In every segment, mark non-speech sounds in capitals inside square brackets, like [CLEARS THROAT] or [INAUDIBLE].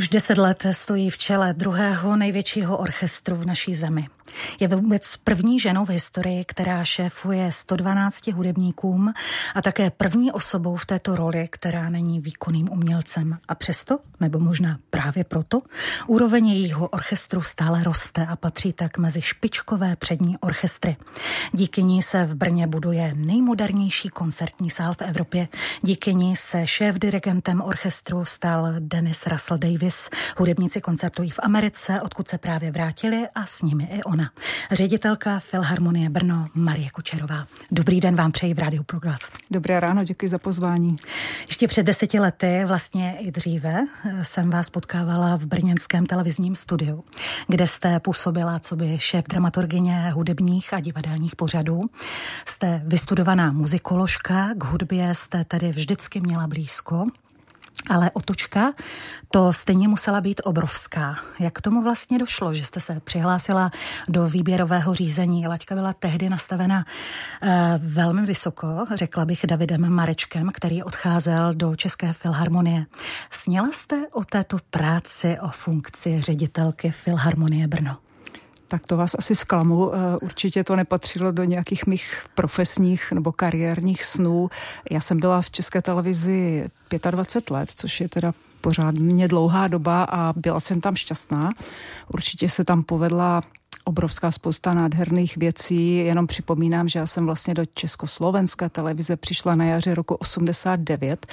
Už deset let stojí v čele druhého největšího orchestru v naší zemi. Je vůbec první ženou v historii, která šéfuje 112 hudebníkům a také první osobou v této roli, která není výkonným umělcem. A přesto, nebo možná právě proto, úroveň jejího orchestru stále roste a patří tak mezi špičkové přední orchestry. Díky ní se v Brně buduje nejmodernější koncertní sál v Evropě. Díky ní se šéf-dirigentem orchestru stal Dennis Russell Davis. Hudebníci koncertují v Americe, odkud se právě vrátili a s nimi i on Brna. Ředitelka Filharmonie Brno Marie Kučerová. Dobrý den vám přeji v Rádiu Proglas. Dobré ráno, děkuji za pozvání. Ještě před deseti lety, vlastně i dříve, jsem vás potkávala v brněnském televizním studiu, kde jste působila co by šéf dramaturgině hudebních a divadelních pořadů. Jste vystudovaná muzikoložka, k hudbě jste tedy vždycky měla blízko. Ale otočka to stejně musela být obrovská. Jak k tomu vlastně došlo, že jste se přihlásila do výběrového řízení? Laťka byla tehdy nastavena e, velmi vysoko, řekla bych Davidem Marečkem, který odcházel do České filharmonie. Sněla jste o této práci, o funkci ředitelky Filharmonie Brno? Tak to vás asi zklamu. Eh, určitě to nepatřilo do nějakých mých profesních nebo kariérních snů. Já jsem byla v České televizi 25 let, což je teda pořádně dlouhá doba a byla jsem tam šťastná. Určitě se tam povedla obrovská spousta nádherných věcí. Jenom připomínám, že já jsem vlastně do Československé televize přišla na jaře roku 89,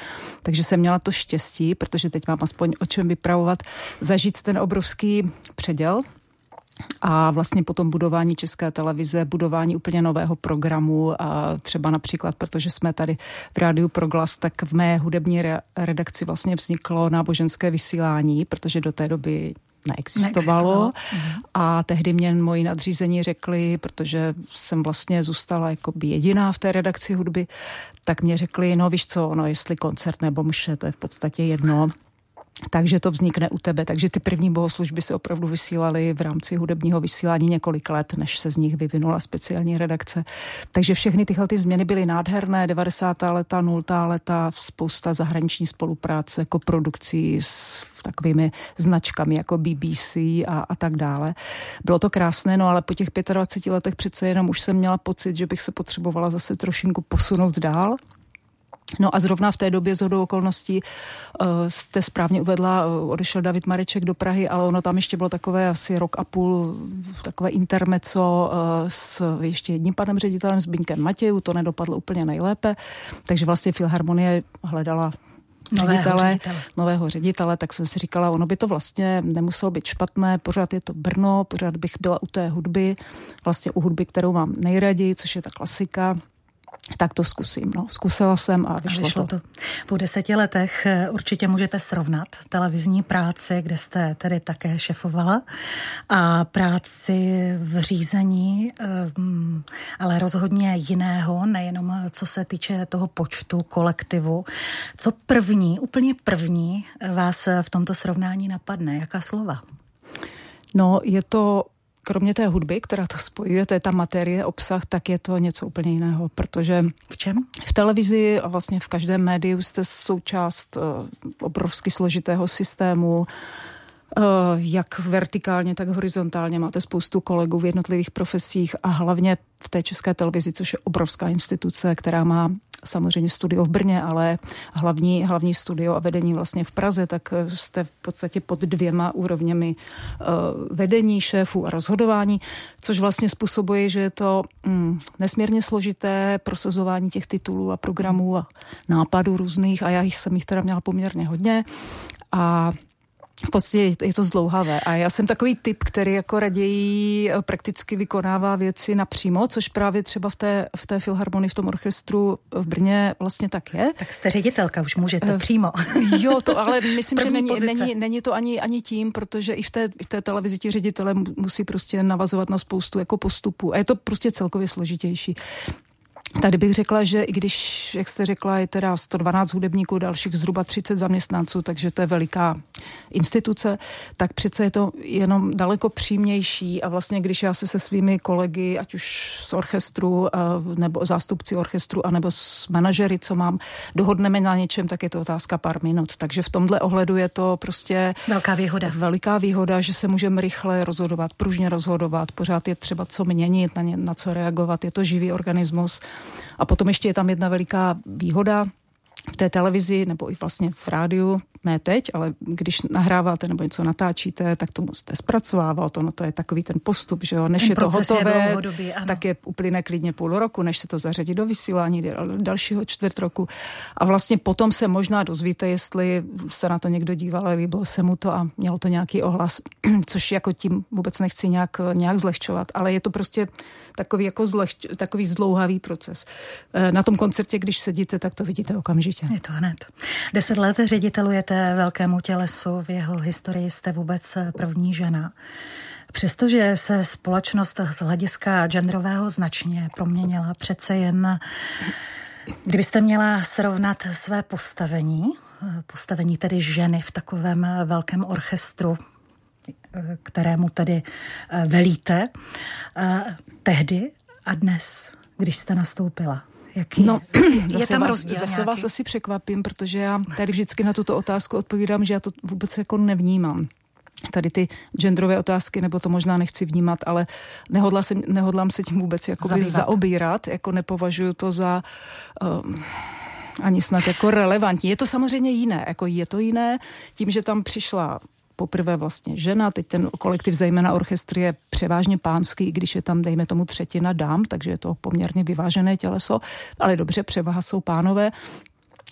takže jsem měla to štěstí, protože teď mám aspoň o čem vypravovat, zažít ten obrovský předěl a vlastně potom budování České televize, budování úplně nového programu a třeba například, protože jsme tady v rádiu Proglas, tak v mé hudební redakci vlastně vzniklo náboženské vysílání, protože do té doby neexistovalo. neexistovalo. A tehdy mě moji nadřízení řekli, protože jsem vlastně zůstala jako by jediná v té redakci hudby, tak mě řekli, no víš co, no jestli koncert nebo mše, to je v podstatě jedno takže to vznikne u tebe. Takže ty první bohoslužby se opravdu vysílaly v rámci hudebního vysílání několik let, než se z nich vyvinula speciální redakce. Takže všechny tyhle ty změny byly nádherné. 90. leta, 0. leta, spousta zahraniční spolupráce, koprodukcí s takovými značkami jako BBC a, a tak dále. Bylo to krásné, no ale po těch 25 letech přece jenom už jsem měla pocit, že bych se potřebovala zase trošinku posunout dál No a zrovna v té době z hodou okolností uh, jste správně uvedla, uh, odešel David Mareček do Prahy, ale ono tam ještě bylo takové asi rok a půl, takové intermeco uh, s ještě jedním panem ředitelem, Zbyňkem Matěju, to nedopadlo úplně nejlépe, takže vlastně Filharmonie hledala nového ředitele, ředitele. nového ředitele, tak jsem si říkala, ono by to vlastně nemuselo být špatné, pořád je to Brno, pořád bych byla u té hudby, vlastně u hudby, kterou mám nejraději, což je ta klasika, tak to zkusím. No. Zkusila jsem a vyšlo, a vyšlo to. to. Po deseti letech eh, určitě můžete srovnat televizní práci, kde jste tedy také šefovala, a práci v řízení, eh, ale rozhodně jiného, nejenom co se týče toho počtu kolektivu. Co první, úplně první vás v tomto srovnání napadne? Jaká slova? No, je to kromě té hudby, která to spojuje, to je ta materie, obsah, tak je to něco úplně jiného, protože... V čem? V televizi a vlastně v každém médiu jste součást uh, obrovsky složitého systému, uh, jak vertikálně, tak horizontálně. Máte spoustu kolegů v jednotlivých profesích a hlavně v té české televizi, což je obrovská instituce, která má samozřejmě studio v Brně, ale hlavní, hlavní studio a vedení vlastně v Praze, tak jste v podstatě pod dvěma úrovněmi uh, vedení šéfů a rozhodování, což vlastně způsobuje, že je to mm, nesmírně složité prosazování těch titulů a programů a nápadů různých a já jsem jich teda měla poměrně hodně. A v podstatě je to zdlouhavé. A já jsem takový typ, který jako raději eh, prakticky vykonává věci napřímo, což právě třeba v té, v té filharmonii, v tom orchestru v Brně vlastně tak je. Tak jste ředitelka, už můžete uh, přímo. [LAUGHS] Jo, to ale myslím, že není, není, není, to ani, ani tím, protože i v té, v té televizi ti ředitele musí prostě navazovat na spoustu jako postupů. A je to prostě celkově složitější. Tady bych řekla, že i když, jak jste řekla, je teda 112 hudebníků, dalších zhruba 30 zaměstnanců, takže to je veliká instituce, tak přece je to jenom daleko přímější a vlastně když já se se svými kolegy, ať už z orchestru, eh, nebo zástupci orchestru, anebo s manažery, co mám, dohodneme na něčem, tak je to otázka pár minut. Takže v tomhle ohledu je to prostě velká výhoda. Veliká výhoda, že se můžeme rychle rozhodovat, pružně rozhodovat, pořád je třeba co měnit, na, ně, na co reagovat, je to živý organismus. A potom ještě je tam jedna veliká výhoda, v té televizi nebo i vlastně v rádiu, ne teď, ale když nahráváte nebo něco natáčíte, tak to musíte zpracovávat. To, no to je takový ten postup, že jo. Než ten je to hotové, je tak je uplyne klidně půl roku, než se to zařadí do vysílání dalšího čtvrt roku. A vlastně potom se možná dozvíte, jestli se na to někdo díval, líbilo se mu to a mělo to nějaký ohlas, [CLEARS THROAT] což jako tím vůbec nechci nějak, nějak zlehčovat, ale je to prostě takový jako zlehč, takový zdlouhavý proces. Eh, na tom koncertě, když sedíte, tak to vidíte okamžitě. Je to hned. Deset let ředitelujete velkému tělesu, v jeho historii jste vůbec první žena. Přestože se společnost z hlediska genderového značně proměnila, přece jen kdybyste měla srovnat své postavení, postavení tedy ženy v takovém velkém orchestru, kterému tedy velíte, tehdy a dnes, když jste nastoupila. Jaký no, [CLEARS THROAT] je zase tam vás, Zase nějaký? vás asi překvapím, protože já tady vždycky na tuto otázku odpovídám, že já to vůbec jako nevnímám tady ty genderové otázky, nebo to možná nechci vnímat, ale nehodla se, nehodlám se tím vůbec jakoby zaobírat, jako nepovažuji to za um, ani snad jako relevantní. Je to samozřejmě jiné, jako je to jiné tím, že tam přišla poprvé vlastně žena, teď ten kolektiv zejména orchestry je převážně pánský, i když je tam, dejme tomu, třetina dám, takže je to poměrně vyvážené těleso, ale dobře, převaha jsou pánové,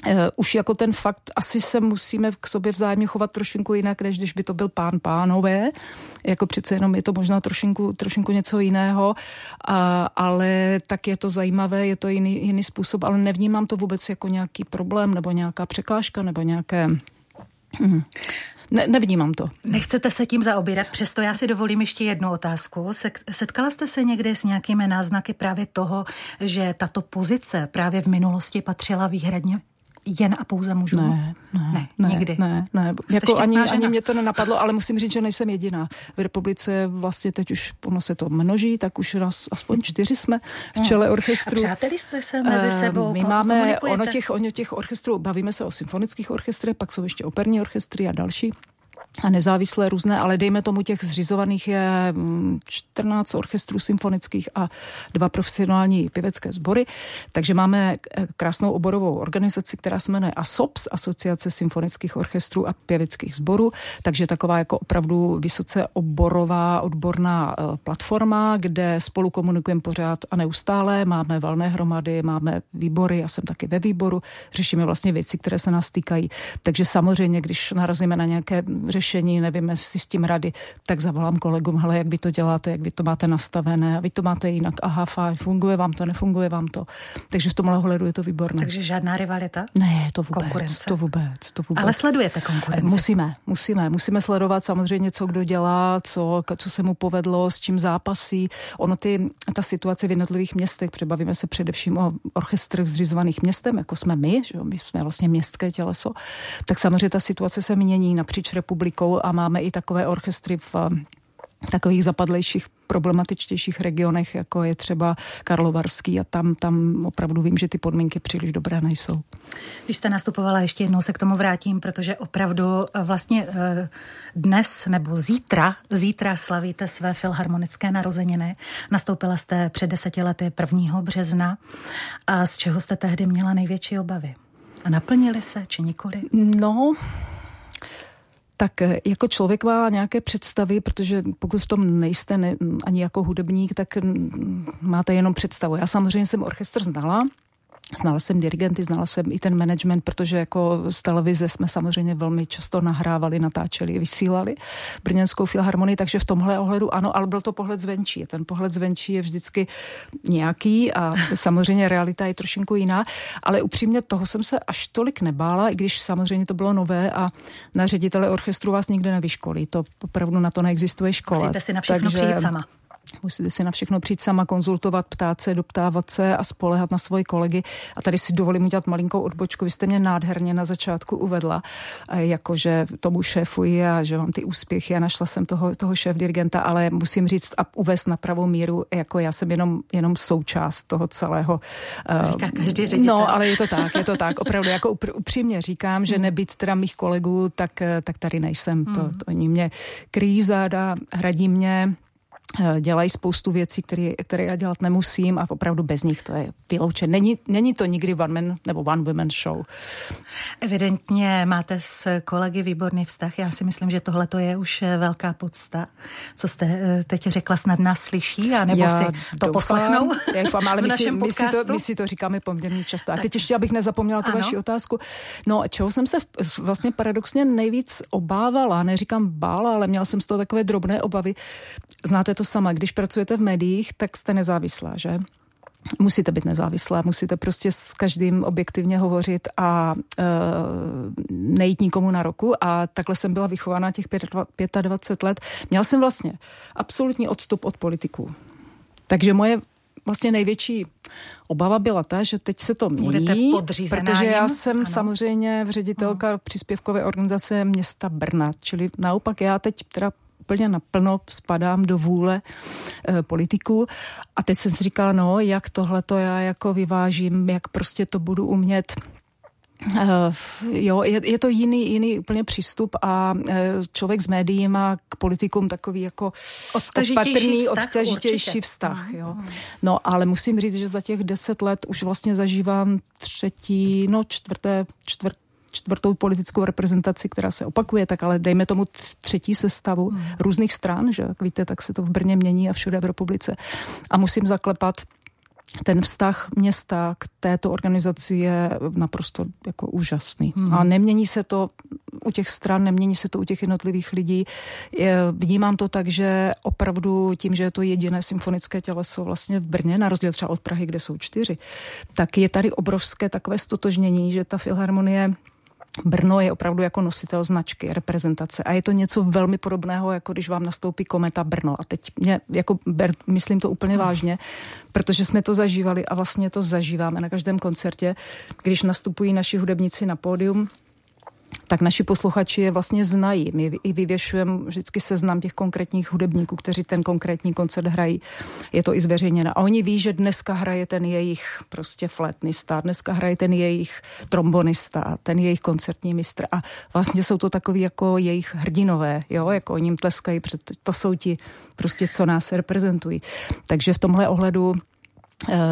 Uh, už jako ten fakt, asi se musíme k sobě vzájemně chovat trošinku jinak, než když by to byl pán pánové. Jako přece jenom je to možná trošinku, trošinku něco jiného, uh, ale tak je to zajímavé, je to jiný, jiný způsob, ale nevnímám to vůbec jako nějaký problém nebo nějaká překážka nebo nějaké... Hmm. Ne, nevnímám to. Nechcete se tím zaobírat, přesto já si dovolím ještě jednu otázku. Setkala jste se někdy s nějakými náznaky právě toho, že tato pozice právě v minulosti patřila výhradně jen a pouze mužům? Ne, ne, ne, nikdy. Ne, ne. Jako ani, ani mě to nenapadlo, ale musím říct, že nejsem jediná. V republice vlastně teď už ono se to množí, tak už nás aspoň čtyři jsme v hmm. čele orchestru. A přáteli jste se mezi ehm, sebou? My máme ono těch, ono těch orchestrů, bavíme se o symfonických orchestrech, pak jsou ještě operní orchestry a další a nezávislé různé, ale dejme tomu těch zřizovaných je 14 mm, orchestrů symfonických a dva profesionální pěvecké sbory. Takže máme eh, krásnou oborovou organizaci, která se jmenuje ASOPS, Asociace symfonických orchestrů a pěveckých sborů. Takže taková jako opravdu vysoce oborová odborná eh, platforma, kde spolu komunikujeme pořád a neustále. Máme valné hromady, máme výbory, já jsem taky ve výboru, řešíme vlastně věci, které se nás týkají. Takže samozřejmě, když narazíme na nějaké řešení, řešení, nevím, jestli s tím rady, tak zavolám kolegům, hele, jak vy to děláte, jak vy to máte nastavené, a vy to máte jinak, aha, fajn, funguje vám to, nefunguje vám to. Takže v tomhle ohledu je to výborné. Takže žádná rivalita? Ne, to vůbec, konkurence. to vůbec, to vůbec. Ale sledujete konkurenci? Musíme, musíme, musíme sledovat samozřejmě, co kdo dělá, co, co se mu povedlo, s čím zápasí. Ono ty, ta situace v jednotlivých městech, přebavíme se především o orchestrech zřizovaných městem, jako jsme my, že my jsme vlastně městské těleso, tak samozřejmě ta situace se mění napříč republikou republikou a máme i takové orchestry v takových zapadlejších, problematičtějších regionech, jako je třeba Karlovarský a tam, tam opravdu vím, že ty podmínky příliš dobré nejsou. Když jste nastupovala, ještě jednou se k tomu vrátím, protože opravdu eh, vlastně eh, dnes nebo zítra, zítra slavíte své filharmonické narozeniny. Nastoupila jste před deseti lety 1. března a z čeho jste tehdy měla největší obavy? A naplnili se, či nikoli? No, tak eh, jako člověk má nějaké představy, protože pokud v tom nejste ne, ani jako hudebník, tak máte jenom představu. Já samozřejmě jsem orchestr znala, Znala jsem dirigenty, znala jsem i ten management, protože jako z televize jsme samozřejmě velmi často nahrávali, natáčeli, vysílali Brněnskou filharmonii, takže v tomhle ohledu ano, ale byl to pohled zvenčí. Ten pohled zvenčí je vždycky nějaký a [LAUGHS] samozřejmě realita je trošinku jiná, ale upřímně toho jsem se až tolik nebála, i když samozřejmě to bylo nové a na ředitele orchestru vás nikde nevyškolí. To opravdu na to neexistuje škola. Musíte si na všechno takže, přijít sama. Musíte si na všechno přijít sama, konzultovat, ptát se, doptávat se a spolehat na svoje kolegy. A tady si dovolím udělat malinkou odbočku. Vy jste mě nádherně na začátku uvedla, jakože tomu šéfuji a že mám ty úspěchy a našla jsem toho, toho šéf dirigenta, ale musím říct a uvést na pravou míru, jako já jsem jenom, jenom součást toho celého. To říká každý ředitel. No, ale je to tak, je to tak. Opravdu, jako upřímně říkám, že hmm. nebyt teda mých kolegů, tak, tak tady nejsem. To, hmm. to oni mě kryjí záda, hradí mě, Eh, dělají spoustu věcí, které, které já dělat nemusím a opravdu bez nich to je vyloučené. Není, není to nikdy one man nebo one woman show. Evidentně máte s kolegy výborný vztah. Já si myslím, že tohle to je už eh, velká podsta. Co jste eh, teď řekla, snad nás slyší, a nebo já si to doufám, poslechnou já doufám, ale [LAUGHS] my si, my, si to, my si to říkáme poměrně často. A teď ještě, abych nezapomněla tu ano. vaši otázku. No, čeho jsem se vlastně paradoxně nejvíc obávala, neříkám bála, ale měla jsem z toho takové drobné obavy. Znáte to sama, když pracujete v médiích, tak jste nezávislá, že? Musíte být nezávislá, musíte prostě s každým objektivně hovořit a e, nejít nikomu na roku a takhle jsem byla vychována těch 25 let. Měla jsem vlastně absolutní odstup od politiků. Takže moje vlastně největší obava byla ta, že teď se to mění, protože já jsem ano. samozřejmě v ředitelka ano. příspěvkové organizace města Brna, čili naopak já teď teda úplně naplno spadám do vůle e, politiků. A teď jsem si říkala, no, jak tohle to já jako vyvážím, jak prostě to budu umět Uh, jo, je, je to jiný, jiný úplně přístup a uh, člověk z médií má k politikům takový jako odtažitější vztah, vztah. Jo. Mhm. No, ale musím říct, že za těch deset let už vlastně zažívám třetí, no čtvrté, čtvrt, čtvrtou politickou reprezentaci, která se opakuje, tak ale dejme tomu třetí sestavu hmm. různých stran, že jak víte, tak se to v Brně mění a všude v republice. A musím zaklepat ten vztah města k této organizaci je naprosto jako úžasný. Hmm. A nemění se to u těch stran, nemění se to u těch jednotlivých lidí. Je, vnímám to tak, že opravdu tím, že je to jediné symfonické těleso vlastně v Brně, na rozdíl třeba od Prahy, kde jsou čtyři, tak je tady obrovské takové stotožnění, že ta filharmonie Brno je opravdu jako nositel značky, reprezentace a je to něco velmi podobného, jako když vám nastoupí kometa Brno. A teď mě, jako, ber, myslím to úplně vážně, protože jsme to zažívali a vlastně to zažíváme na každém koncertě, když nastupují naši hudebníci na pódium, tak naši posluchači je vlastně znají. My i vyvěšujeme vždycky seznam těch konkrétních hudebníků, kteří ten konkrétní koncert hrají. Je to i zveřejněno. A oni ví, že dneska hraje ten jejich prostě flétnista, dneska hraje ten jejich trombonista, ten jejich koncertní mistr. A vlastně jsou to takový jako jejich hrdinové, jo, jako oni jim tleskají, před, to jsou ti prostě, co nás reprezentují. Takže v tomhle ohledu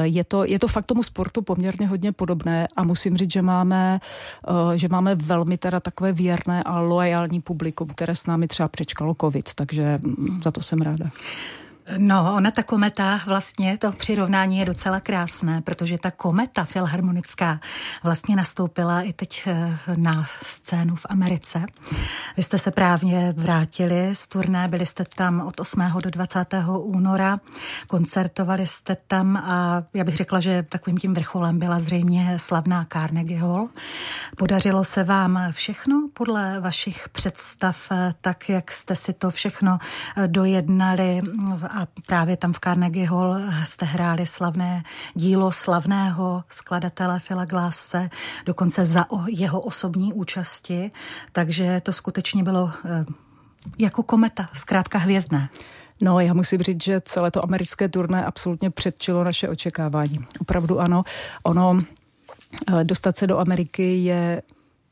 je to, je to fakt tomu sportu poměrně hodně podobné a musím říct, že máme, eh, že máme velmi teda takové věrné a loajální publikum, které s námi třeba přečkalo covid, takže za to jsem ráda. No, ona ta kometa, vlastně to přirovnání je docela krásné, protože ta kometa filharmonická vlastně nastoupila i teď eh, na scénu v Americe. Vy jste se právě vrátili z turné, byli jste tam od 8. do 20. února, koncertovali jste tam a já bych řekla, že takovým tím vrcholem byla zřejmě slavná Carnegie Hall. Podařilo se vám všechno podle vašich představ, eh, tak jak jste si to všechno eh, dojednali a právě tam v Carnegie Hall jste hráli slavné dílo slavného skladatele Phila Glasse, dokonce za jeho osobní účasti, takže to skutečně bylo eh, jako kometa, zkrátka hvězdné. No, já musím říct, že celé to americké turné absolutně předčilo naše očekávání. Opravdu ano. Ono, eh, dostat se do Ameriky je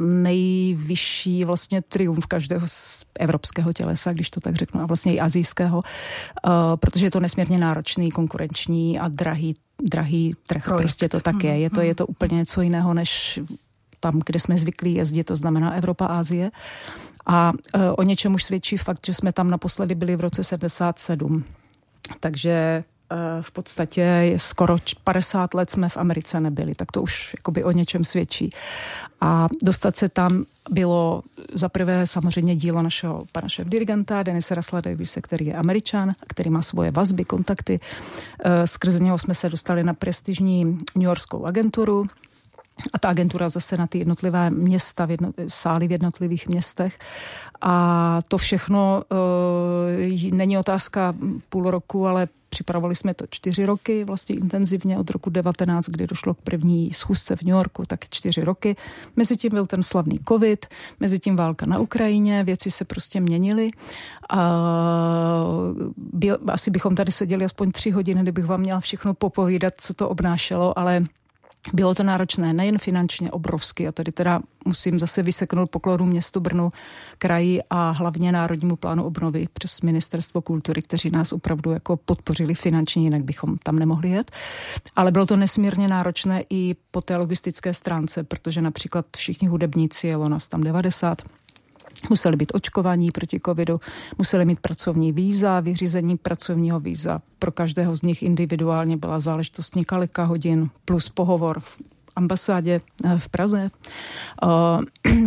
nejvyšší vlastně triumf každého z evropského tělesa, když to tak řeknu, a vlastně i azijského, uh, protože je to nesmírně náročný, konkurenční a drahý, drahý trh. Projekt. Prostě to tak je. Je to, je to úplně něco jiného, než tam, kde jsme zvyklí jezdit, to znamená Evropa, Ázie. A uh, o něčem už svědčí fakt, že jsme tam naposledy byli v roce 77. Takže v podstatě skoro 50 let jsme v Americe nebyli, tak to už jakoby o něčem svědčí. A dostat se tam bylo za prvé samozřejmě dílo našeho pana šéf dirigenta Denise Rasla Davise, který je američan, který má svoje vazby, kontakty. Eh, skrze něho jsme se dostali na prestižní New Yorkskou agenturu, a ta agentura zase na ty jednotlivé města, v jedno, sály v jednotlivých městech. A to všechno e, není otázka půl roku, ale připravovali jsme to čtyři roky, vlastně intenzivně od roku 19, kdy došlo k první schůzce v New Yorku, tak čtyři roky. Mezi tím byl ten slavný covid, mezi tím válka na Ukrajině, věci se prostě měnily. A byl, asi bychom tady seděli aspoň tři hodiny, kdybych vám měla všechno popovídat, co to obnášelo, ale bylo to náročné nejen finančně obrovsky a tady teda musím zase vyseknout poklonu městu Brnu, kraji a hlavně Národnímu plánu obnovy přes Ministerstvo kultury, kteří nás opravdu jako podpořili finančně, jinak bychom tam nemohli jet. Ale bylo to nesmírně náročné i po té logistické stránce, protože například všichni hudebníci, jelo nás tam 90, museli být očkovaní proti covidu, museli mít pracovní víza, vyřízení pracovního víza. Pro každého z nich individuálně byla záležitost několika hodin plus pohovor ambasádě eh, v Praze.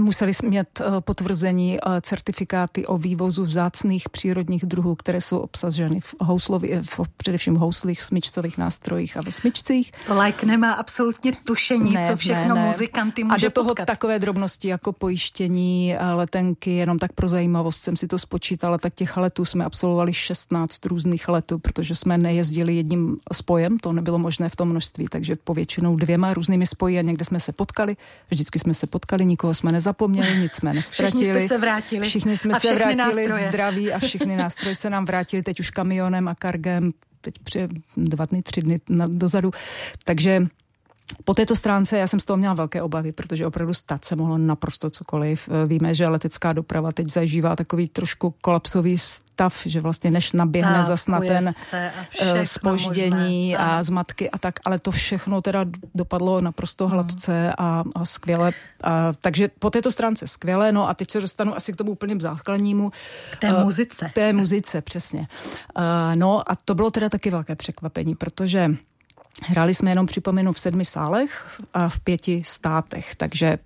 Eh, museli mít eh, potvrzení certifikáty o vývozu vzácných přírodních druhů, které jsou obsaženy v, houslovi, v především v houslích, smyčcových nástrojích a ve smyčcích. To like nemá absolutně tušení, ne, co všechno ne, ne. muzikanty může A do toho potkat. takové drobnosti jako pojištění, letenky, jenom tak pro zajímavost jsem si to spočítala, tak těch letů jsme absolvovali 16 různých letů, protože jsme nejezdili jedním spojem, to nebylo možné v tom množství, takže povětšinou dvěma různými spoji a někde jsme se potkali. Vždycky jsme se potkali, nikoho jsme nezapomněli, nic jsme nestratili. Všichni jste se vrátili. Všichni jsme se vrátili nástroje. zdraví a všichni nástroje se nám vrátili teď už kamionem a kargem teď při dva dny, tři dny dozadu. Takže po této stránce já jsem z toho měla velké obavy, protože opravdu stát se mohlo naprosto cokoliv. Eh, víme, že letecká doprava teď zažívá takový trošku kolapsový stav, že vlastně než naběhne zas na ten spoždění eh, a zmatky a tak, ale to všechno teda dopadlo naprosto hladce a, a skvěle. A, takže po této stránce skvěle, no a teď se dostanu asi k tomu úplně základnímu. K té uh, muzice. K té muzice, přesně. Uh, no a to bylo teda taky velké překvapení, protože Hráli jsme jenom, připomenu, v sedmi sálech a v pěti státech. Takže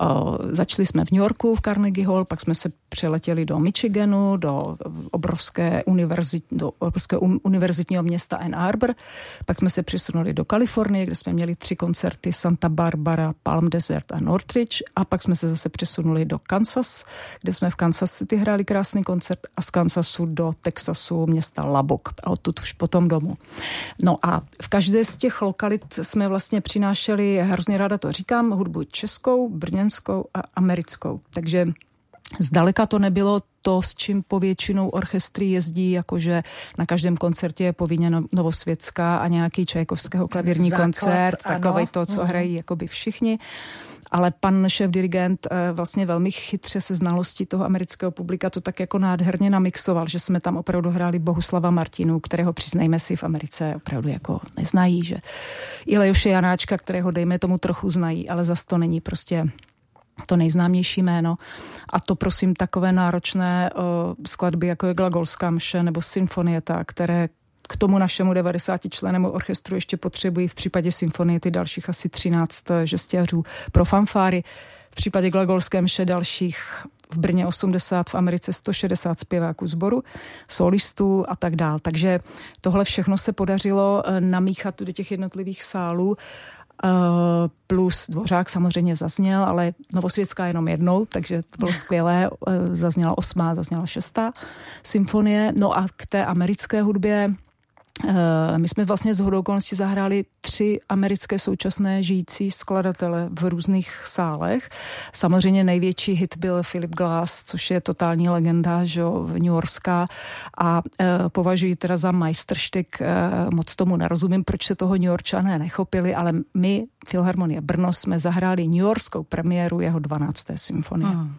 uh, začali jsme v New Yorku v Carnegie Hall, pak jsme se přeletěli do Michiganu, do obrovské univerzit, do obrovského univerzitního města Ann Arbor, pak jsme se přesunuli do Kalifornie, kde jsme měli tři koncerty Santa Barbara, Palm Desert a Northridge a pak jsme se zase přesunuli do Kansas, kde jsme v Kansas City hráli krásný koncert a z Kansasu do Texasu města Lubbock a odtud už potom domů. No a v každé z těch lokalit jsme vlastně přinášeli, hrozně ráda to říkám, hudbu českou, brněnskou a americkou. Takže Zdaleka to nebylo to, s čím povětšinou orchestry jezdí, jakože na každém koncertě je povinně no, Novosvětská a nějaký Čajkovského klavírní Základ, koncert, takový to, co uh-huh. hrají jakoby všichni. Ale pan šéf dirigent eh, vlastně velmi chytře se znalostí toho amerického publika to tak jako nádherně namixoval, že jsme tam opravdu hráli Bohuslava Martinu, kterého přiznejme si v Americe opravdu jako neznají, že i Lejoše Janáčka, kterého dejme tomu trochu znají, ale zas to není prostě to nejznámější jméno. A to prosím takové náročné uh, skladby, jako je Glagolská mše nebo Symfonieta, které k tomu našemu 90 členému orchestru ještě potřebují v případě symfonie ty dalších asi 13 žestěřů pro fanfáry. V případě Glagolské mše dalších v Brně 80, v Americe 160 zpěváků sboru, solistů a tak dál. Takže tohle všechno se podařilo eh, namíchat do těch jednotlivých sálů Eh, plus Dvořák samozřejmě zazněl, ale Novosvětská jenom jednou, takže to bylo skvělé. Eh, zazněla osmá, zazněla šestá symfonie. No a k té americké hudbě Eh, my jsme vlastně z hodou okolností zahráli tři americké současné žijící skladatele v různých sálech. Samozřejmě největší hit byl Philip Glass, což je totální legenda, že New Yorkská a e, považuji teda za majstrštyk, e, moc tomu nerozumím, proč se toho New Yorkčané nechopili, ale my, Filharmonie Brno, jsme zahráli New Yorkskou premiéru jeho 12. symfonie. Hmm.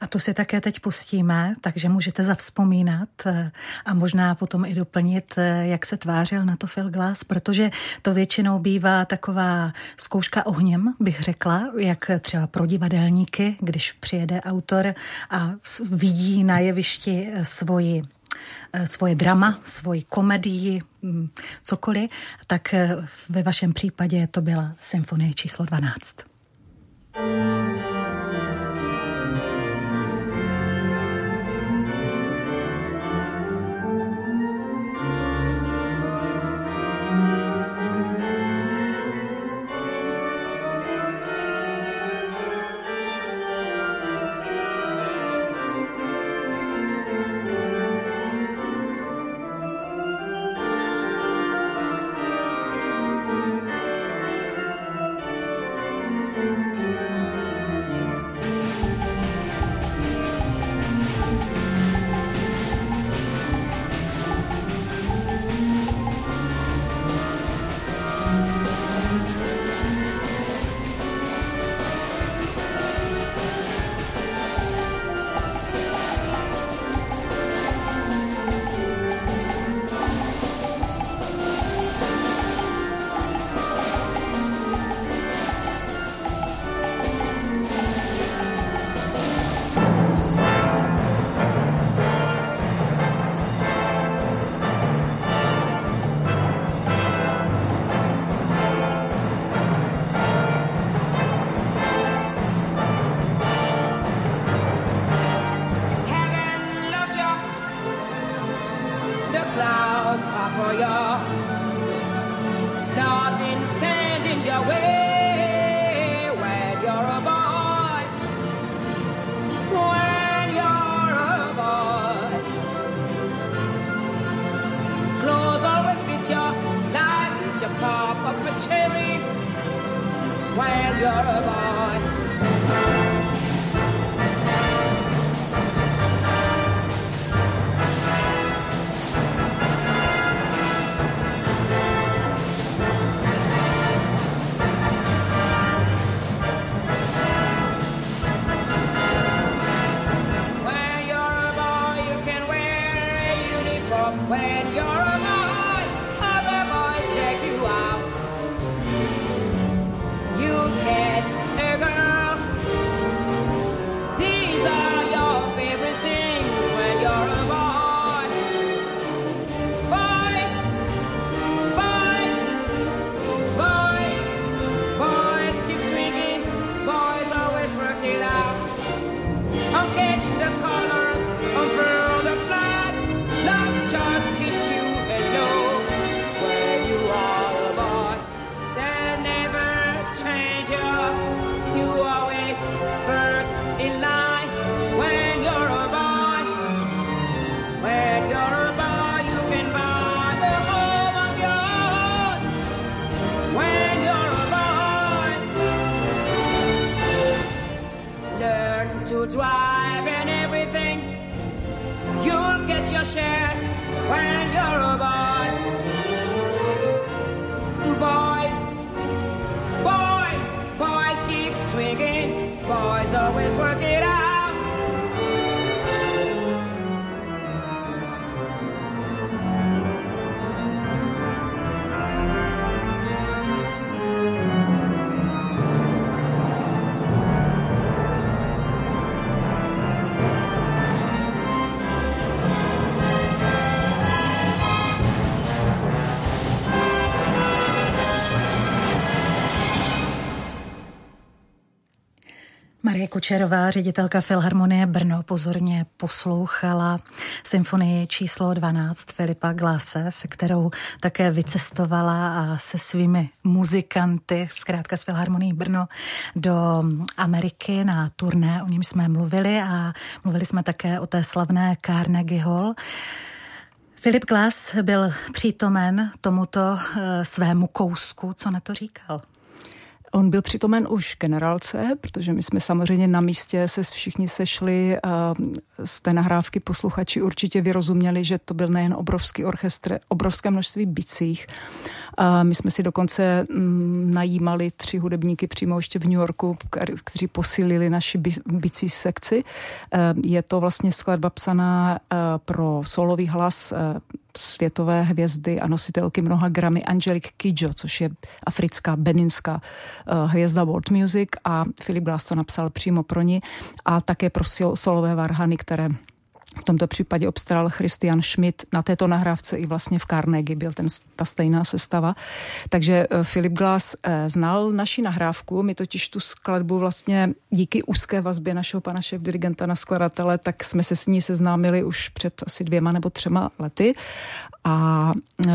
A tu si také teď pustíme, takže můžete zavzpomínat a možná potom i doplnit, jak se tvářil na to Phil Glass, protože to většinou bývá taková zkouška ohněm, bych řekla, jak třeba pro divadelníky, když přijede autor a vidí na jevišti svoji svoje drama, svoji komedii, mm, cokoliv, tak ve vašem případě to byla symfonie číslo 12. Marie Kučerová, ředitelka Filharmonie Brno, pozorně poslouchala symfonii číslo 12 Filipa Glase, se kterou také vycestovala a se svými muzikanty, zkrátka z Filharmonie Brno, do Ameriky na turné. O něm jsme mluvili a mluvili jsme také o té slavné Carnegie Hall. Filip Glass byl přítomen tomuto eh, svému kousku. Co na to říkal? On byl přitomen už generálce, protože my jsme samozřejmě na místě se všichni sešli a z té nahrávky posluchači určitě vyrozuměli, že to byl nejen obrovský orchestr, obrovské množství bicích. A my jsme si dokonce mm, najímali tři hudebníky přímo ještě v New Yorku, kteří posílili naši bicí sekci. Je to vlastně skladba psaná pro solový hlas světové hvězdy a nositelky mnoha gramy Angelique Kidjo, což je africká beninská hvězda world music a Filip Glass to napsal přímo pro ní a také pro solové varhany, které v tomto případě obstaral Christian Schmidt. Na této nahrávce i vlastně v Carnegie byl ten, ta stejná sestava. Takže Filip eh, Glass eh, znal naši nahrávku, my totiž tu skladbu vlastně díky úzké vazbě našeho pana šéf dirigenta na skladatele, tak jsme se s ní seznámili už před asi dvěma nebo třema lety a e,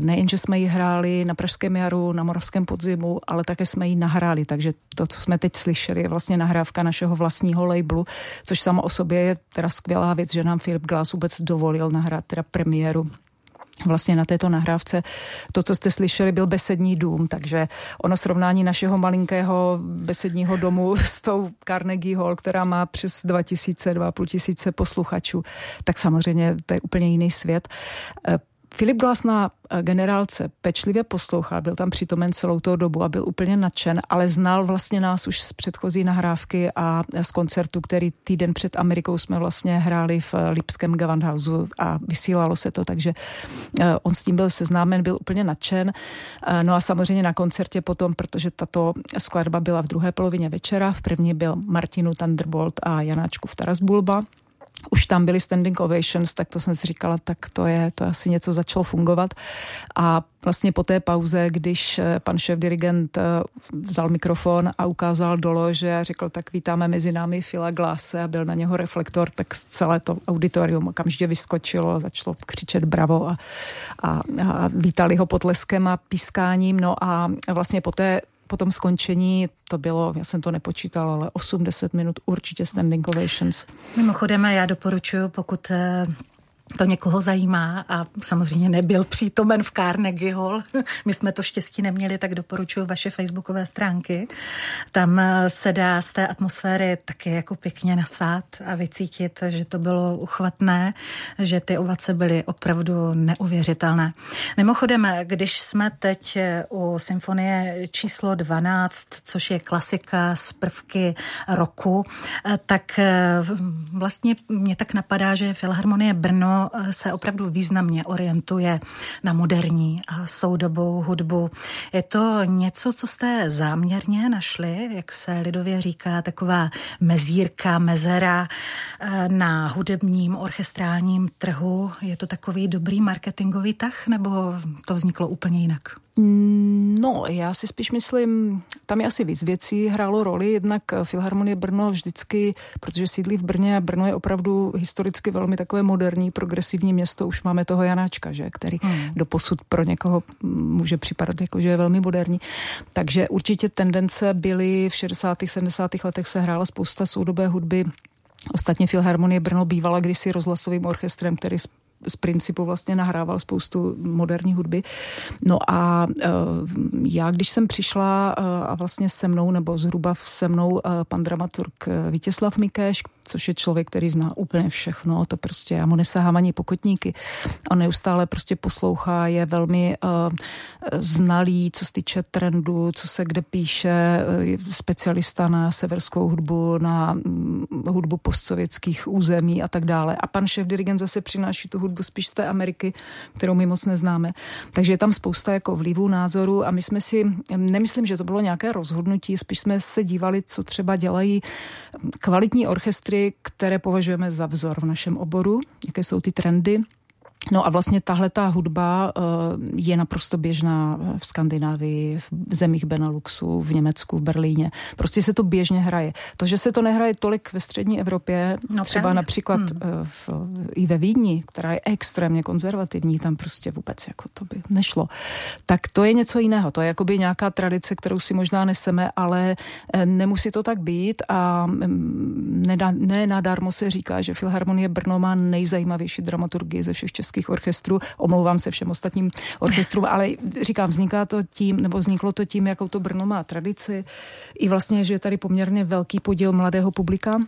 nejen, že jsme ji hráli na Pražském jaru, na Moravském podzimu, ale také jsme ji nahráli. Takže to, co jsme teď slyšeli, je vlastně nahrávka našeho vlastního labelu, což samo o sobě je teda skvělá věc, že nám Filip Glass vůbec dovolil nahrát teda premiéru vlastně na této nahrávce. To, co jste slyšeli, byl besední dům, takže ono srovnání našeho malinkého besedního domu s tou Carnegie Hall, která má přes 2000, 2,5 tisíce posluchačů, tak samozřejmě to je úplně jiný svět. Filip Glass na eh, generálce pečlivě poslouchal, byl tam přítomen celou tou dobu a byl úplně nadšen, ale znal vlastně nás už z předchozí nahrávky a z koncertu, který týden před Amerikou jsme vlastně hráli v eh, Lipském Gewandhausu a vysílalo se to, takže eh, on s tím byl seznámen, byl úplně nadšen. No a samozřejmě na koncertě potom, protože tato skladba byla v druhé polovině večera, v první byl Martinu Thunderbolt a Janáčku v Taras Bulba, už tam byly standing ovations, tak to jsem si říkala, tak to je, to asi něco začalo fungovat. A vlastně po té pauze, když eh, pan šéf dirigent eh, vzal mikrofon a ukázal do lože a řekl, tak vítáme mezi námi Fila Glase a byl na něho reflektor, tak celé to auditorium okamžitě vyskočilo začalo křičet bravo a, a, a vítali ho potleskem a pískáním. No a vlastně po té po tom skončení to bylo, já jsem to nepočítala, ale 80 minut určitě standing ovations. Mimochodem, já doporučuji, pokud eh, to někoho zajímá a samozřejmě nebyl přítomen v Carnegie Hall. [LAUGHS] My jsme to štěstí neměli, tak doporučuji vaše facebookové stránky. Tam eh, se dá z té atmosféry taky jako pěkně nasát a vycítit, že to bylo uchvatné, že ty ovace byly opravdu neuvěřitelné. Mimochodem, když jsme teď eh, u symfonie číslo 12, což je klasika z prvky roku, eh, tak vlastně mě tak napadá, že Filharmonie Brno se opravdu významně orientuje na moderní a soudobou hudbu. Je to něco, co jste záměrně našli, jak se lidově říká, taková mezírka, mezera eh, na hudebním orchestrálním trhu. Je to takový dobrý marketingový tah, nebo to vzniklo úplně jinak? Mm, no, já si spíš myslím, tam je asi víc věcí hrálo roli, jednak Filharmonie Brno vždycky, protože sídlí v Brně a Brno je opravdu historicky velmi takové moderní, progresivní město, už máme toho Janáčka, že, který hmm. do posud pro někoho může připadat jako, že je velmi moderní. Takže určitě tendence byly v 60. 70. letech se hrála spousta soudobé hudby, Ostatně Filharmonie Brno bývala kdysi rozhlasovým orchestrem, který z principu vlastně nahrával spoustu moderní hudby. No a uh, já, když jsem přišla uh, a vlastně se mnou, nebo zhruba se mnou uh, pan dramaturg Vítězslav Mikeš, což je člověk, který zná úplně všechno, to prostě já mu nesahám ani pokotníky. On neustále prostě poslouchá, je velmi uh, znalý, co se týče trendu, co se kde píše, je specialista na severskou hudbu, na um, hudbu postsovětských území a tak dále. A pan šéf dirigent zase přináší tu hudbu spíš z té Ameriky, kterou my moc neznáme. Takže je tam spousta jako vlivů, názorů a my jsme si, nemyslím, že to bylo nějaké rozhodnutí, spíš jsme se dívali, co třeba dělají kvalitní orchestry, které považujeme za vzor v našem oboru, jaké jsou ty trendy. No a vlastně tahle ta hudba eh, je naprosto běžná v Skandinávii, v zemích Beneluxu, v Německu, v Berlíně. Prostě se to běžně hraje. To, že se to nehraje tolik ve střední Evropě, no, třeba právě. například hmm. Eh, v, i ve Vídni, která je extrémně konzervativní, tam prostě vůbec jako to by nešlo. Tak to je něco jiného. To je jakoby nějaká tradice, kterou si možná neseme, ale eh, nemusí to tak být a mm, ne nadarmo se říká, že Filharmonie Brno má nejzajímavější dramaturgii ze všech českých symfonických orchestrů. Omlouvám se všem ostatním orchestrům, ale říkám, vzniká to tím, nebo vzniklo to tím, jakou to Brno má tradici. I vlastně, že je tady poměrně velký podíl mladého publika,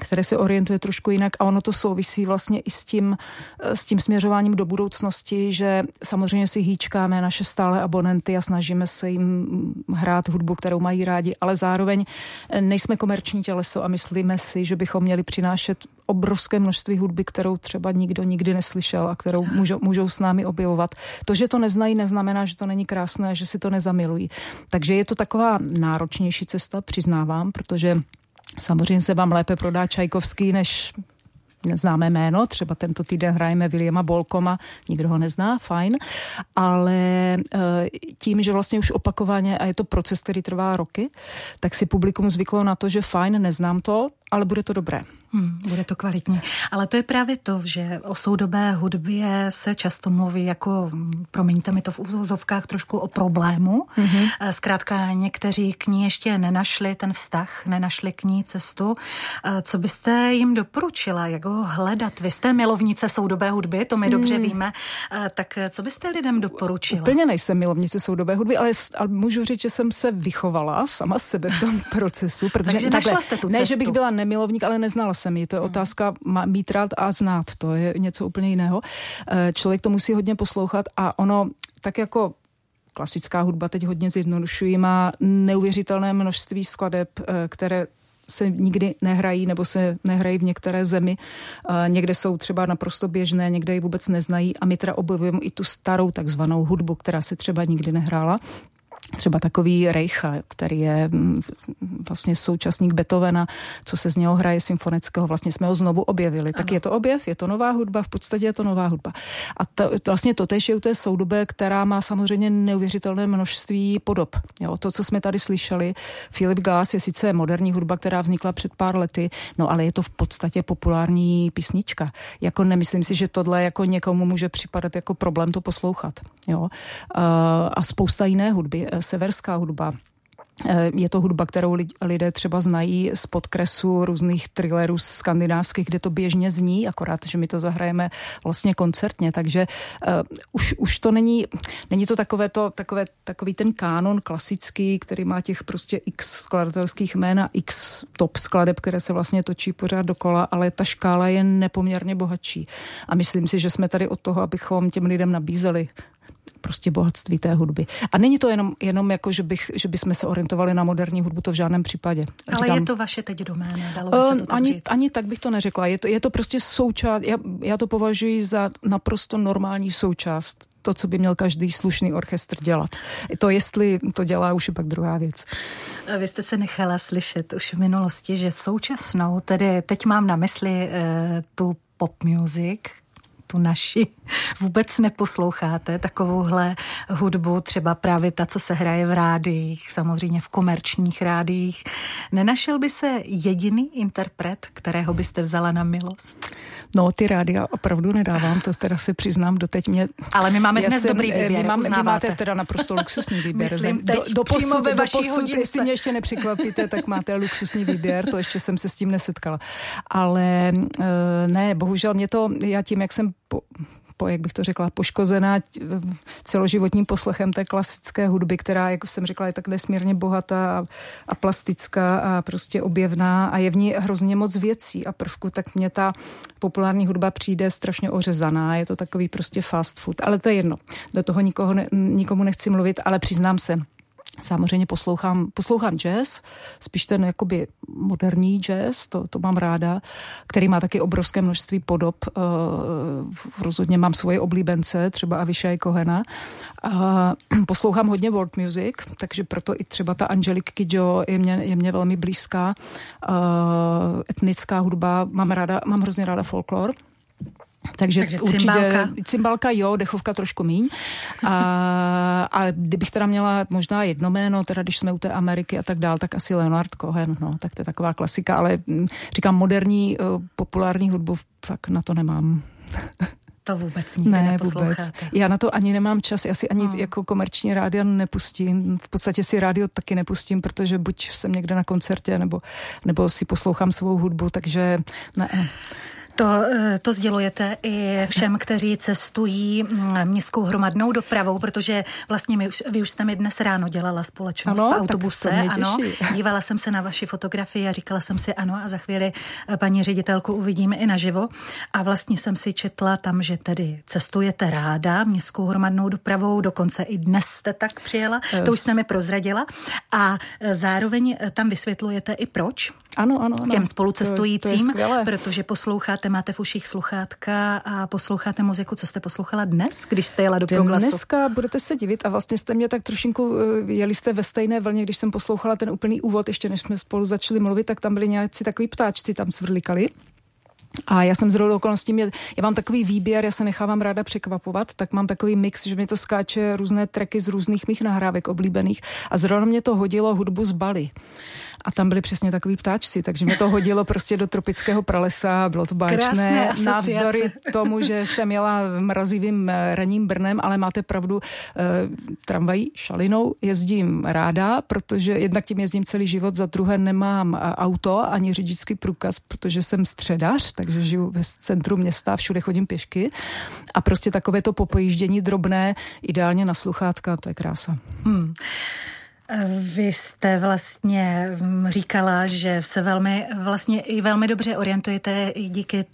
které se orientuje trošku jinak a ono to souvisí vlastně i s tím, eh, s tím směřováním do budoucnosti, že samozřejmě si hýčkáme naše stále abonenty a snažíme se jim hrát hudbu, kterou mají rádi, ale zároveň eh, nejsme komerční těleso a myslíme si, že bychom měli přinášet obrovské množství hudby, kterou třeba nikdo nikdy neslyšel a kterou můžou, můžou s námi objevovat. To, že to neznají, neznamená, že to není krásné, že si to nezamilují. Takže je to taková náročnější cesta, přiznávám, protože Samozřejmě se vám lépe prodá Čajkovský než známé jméno, třeba tento týden hrajeme Williama Bolkoma, nikdo ho nezná, fajn, ale eh, tím, že vlastně už opakovaně, a je to proces, který trvá roky, tak si publikum zvyklo na to, že fajn, neznám to, ale bude to dobré. Hmm, bude to kvalitní. Ale to je právě to, že o soudobé hudbě se často mluví jako, promiňte mi to v úvozovkách, trošku o problému. Mm-hmm. Zkrátka někteří k ní ještě nenašli ten vztah, nenašli k ní cestu. Co byste jim doporučila, jak ho hledat? Vy jste milovnice soudobé hudby, to my mm. dobře víme. Tak co byste lidem doporučila? Úplně nejsem milovnice soudobé hudby, ale, ale můžu říct, že jsem se vychovala sama sebe v tom [LAUGHS] procesu. Protože Takže takhle, jste tu ne, cestu. že bych byla nemilovník, ale neznala jsem ji. To je mhm. otázka mít rád a znát. To je něco úplně jiného. Eh, člověk to musí hodně poslouchat a ono tak jako klasická hudba teď hodně zjednodušují, má neuvěřitelné množství skladeb, eh, které se nikdy nehrají nebo se nehrají v některé zemi. Eh, někde jsou třeba naprosto běžné, někde ji vůbec neznají a my teda objevujeme i tu starou takzvanou hudbu, která se třeba nikdy nehrála. Třeba takový Reicha, který je mm, vlastně současník Beethovena, co se z něho hraje symfonického, vlastně jsme ho znovu objevili. Ano. Tak je to objev, je to nová hudba, v podstatě je to nová hudba. A to, vlastně to tež je u té soudoby, která má samozřejmě neuvěřitelné množství podob. Jo, to, co jsme tady slyšeli, Philip Glass je sice moderní hudba, která vznikla před pár lety, no ale je to v podstatě populární písnička. Jako nemyslím si, že tohle jako někomu může připadat jako problém to poslouchat. Jo. A spousta jiné hudby severská hudba. Eh, je to hudba, kterou lidé třeba znají z podkresu různých thrillerů skandinávských, kde to běžně zní, akorát, že my to zahrajeme vlastně koncertně, takže uh, už, už to není, není to takové to, takové, takový ten kánon klasický, který má těch prostě x skladatelských jmén a x top skladeb, které se vlastně točí pořád dokola, ale ta škála je nepoměrně bohatší. A myslím si, že jsme tady od toho, abychom těm lidem nabízeli prostě bohatství té hudby. A není to jenom, jenom jako, že, bych, že bychom se orientovali na moderní hudbu, to v žádném případě. Ale Říkám, je to vaše teď doména, dalo by se to tak ani, říct. ani tak bych to neřekla. Je to, je to prostě součást, já, já to považuji za naprosto normální součást to, co by měl každý slušný orchestr dělat. To, jestli to dělá, už je pak druhá věc. Vy jste se nechala slyšet už v minulosti, že současnou, tedy teď mám na mysli eh, tu pop music, tu naši [LAUGHS] vůbec neposloucháte, takovouhle hudbu, třeba právě ta, co se hraje v rádiích, samozřejmě v komerčních rádiích. Nenašel by se jediný interpret, kterého byste vzala na milost? No, ty rádia opravdu nedávám, to teda se přiznám doteď mě... Ale my máme dnes jsem, dobrý výběr, vy, mám, vy máte teda naprosto luxusní [LAUGHS] výběr. Myslím, do, do posud, ve vaší do posud, jestli mě ještě nepřekvapíte, tak máte luxusní výběr, to ještě jsem se s tím nesetkala. Ale eh, ne, bohužel mě to, já tím, jak jsem po, po, jak bych to řekla, poškozená celoživotním poslechem té klasické hudby, která, jak jsem řekla, je tak nesmírně bohatá a, a plastická a prostě objevná a je v ní hrozně moc věcí a prvku, tak mě ta populární hudba přijde strašně ořezaná, je to takový prostě fast food, ale to je jedno, do toho nikoho ne, nikomu nechci mluvit, ale přiznám se, Samozřejmě poslouchám, poslouchám jazz, spíš ten jakoby moderní jazz, to, to mám ráda, který má taky obrovské množství podob. Uh, rozhodně mám svoje oblíbence, třeba Avishai Kohena. Uh, [CLEARS THROAT] poslouchám hodně world music, takže proto i třeba ta Angelique Kidjo je mě, je mě velmi blízká. Uh, etnická hudba, mám, ráda, mám hrozně ráda folklor. Takže, Takže určitě cymbalka. cymbalka jo, dechovka trošku míň. A, a kdybych teda měla možná jedno jméno, teda když jsme u té Ameriky a tak dál, tak asi Leonard Cohen, no, tak to je taková klasika, ale hm, říkám moderní, eh, populární hudbu, fakt na to nemám. [LAUGHS] To vůbec nikdy ne, neposloucháte. Vůbec. Já na to ani nemám čas, já si ani hmm. jako komerční rádio nepustím. V podstatě si rádio taky nepustím, protože buď jsem někde na koncertě, nebo, nebo si poslouchám svou hudbu, takže ne. To, eh, to sdělujete i všem, kteří cestují mm, městskou hromadnou dopravou, protože vlastně my už, vy už jste mi dnes ráno dělala společnost ano, v autobuse. Ano, [LAUGHS] dívala jsem se na vaši fotografii a říkala jsem si ano a za chvíli eh, paní ředitelku uvidíme i naživo. A vlastně jsem si četla tam, že tedy cestujete ráda městskou hromadnou dopravou, dokonce i dnes jste tak přijela, yes. to už jste mi prozradila. A eh, zároveň tam vysvětlujete i proč. Ano, ano, ano. Těm spolucestujícím, to, to protože posloucháte posloucháte, máte v uších sluchátka a posloucháte muziku. Co jste poslouchala dnes, když jste jela do proglasu? Dneska budete se divit a vlastně jste mě tak trošinku, eh, jeli jste ve stejné vlně, když jsem poslouchala ten úplný úvod, ještě než jsme spolu začali mluvit, tak tam byli nějací takový ptáčci, tam svrlikali. A já jsem z okolností, mě, já mám takový výběr, já se nechávám ráda překvapovat, tak mám takový mix, že mi to skáče různé treky z různých mých nahrávek oblíbených a zrovna mě to hodilo hudbu z Bali a tam byli přesně takový ptáčci, takže mě to hodilo prostě do tropického pralesa, bylo to báječné, navzdory tomu, že jsem jela mrazivým eh, ranním Brnem, ale máte pravdu, eh, tramvají šalinou jezdím ráda, protože jednak tím jezdím celý život, za druhé nemám eh, auto ani řidičský průkaz, protože jsem středař, takže žiju ve centru města, všude chodím pěšky a prostě takové to popojíždění drobné, ideálně na sluchátka, to je krása. Hmm. Vy jste vlastně mm, říkala, že se velmi, vlastně i velmi dobře orientujete i díky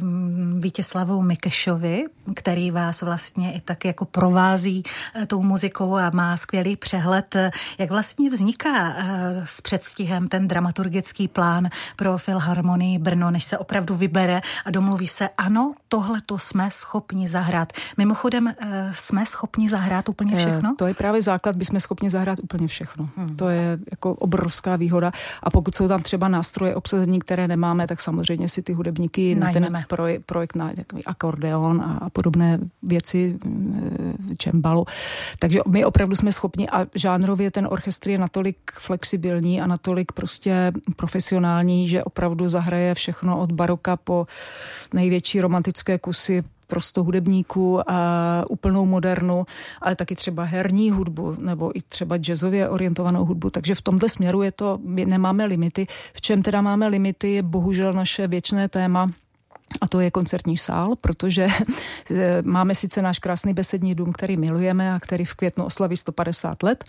mm, Vítězslavu Mikešovi, který vás vlastně i tak jako provází eh, tou muzikou a má skvělý přehled, jak vlastně vzniká eh, s předstihem ten dramaturgický plán pro Filharmonii Brno, než se opravdu vybere a domluví se, ano, tohle to jsme schopni zahrát. Mimochodem, eh, jsme schopni zahrát úplně všechno? To je právě základ, by jsme schopni zahrát úplně všechno. Hmm. To je jako obrovská výhoda. A pokud jsou tam třeba nástroje obsazení, které nemáme, tak samozřejmě si ty hudebníky na ten projekt, projekt na akordeon a, a podobné věci, čembalo. Takže my opravdu jsme schopni a žánrově ten orchestr je natolik flexibilní a natolik prostě profesionální, že opravdu zahraje všechno od baroka po největší romantické kusy prosto hudebníků a úplnou modernu, ale taky třeba herní hudbu nebo i třeba jazzově orientovanou hudbu. Takže v tomto směru je to, nemáme limity. V čem teda máme limity je bohužel naše věčné téma a to je koncertní sál, protože [LAUGHS] eh, máme sice náš krásný besední dům, který milujeme a který v květnu oslaví 150 let,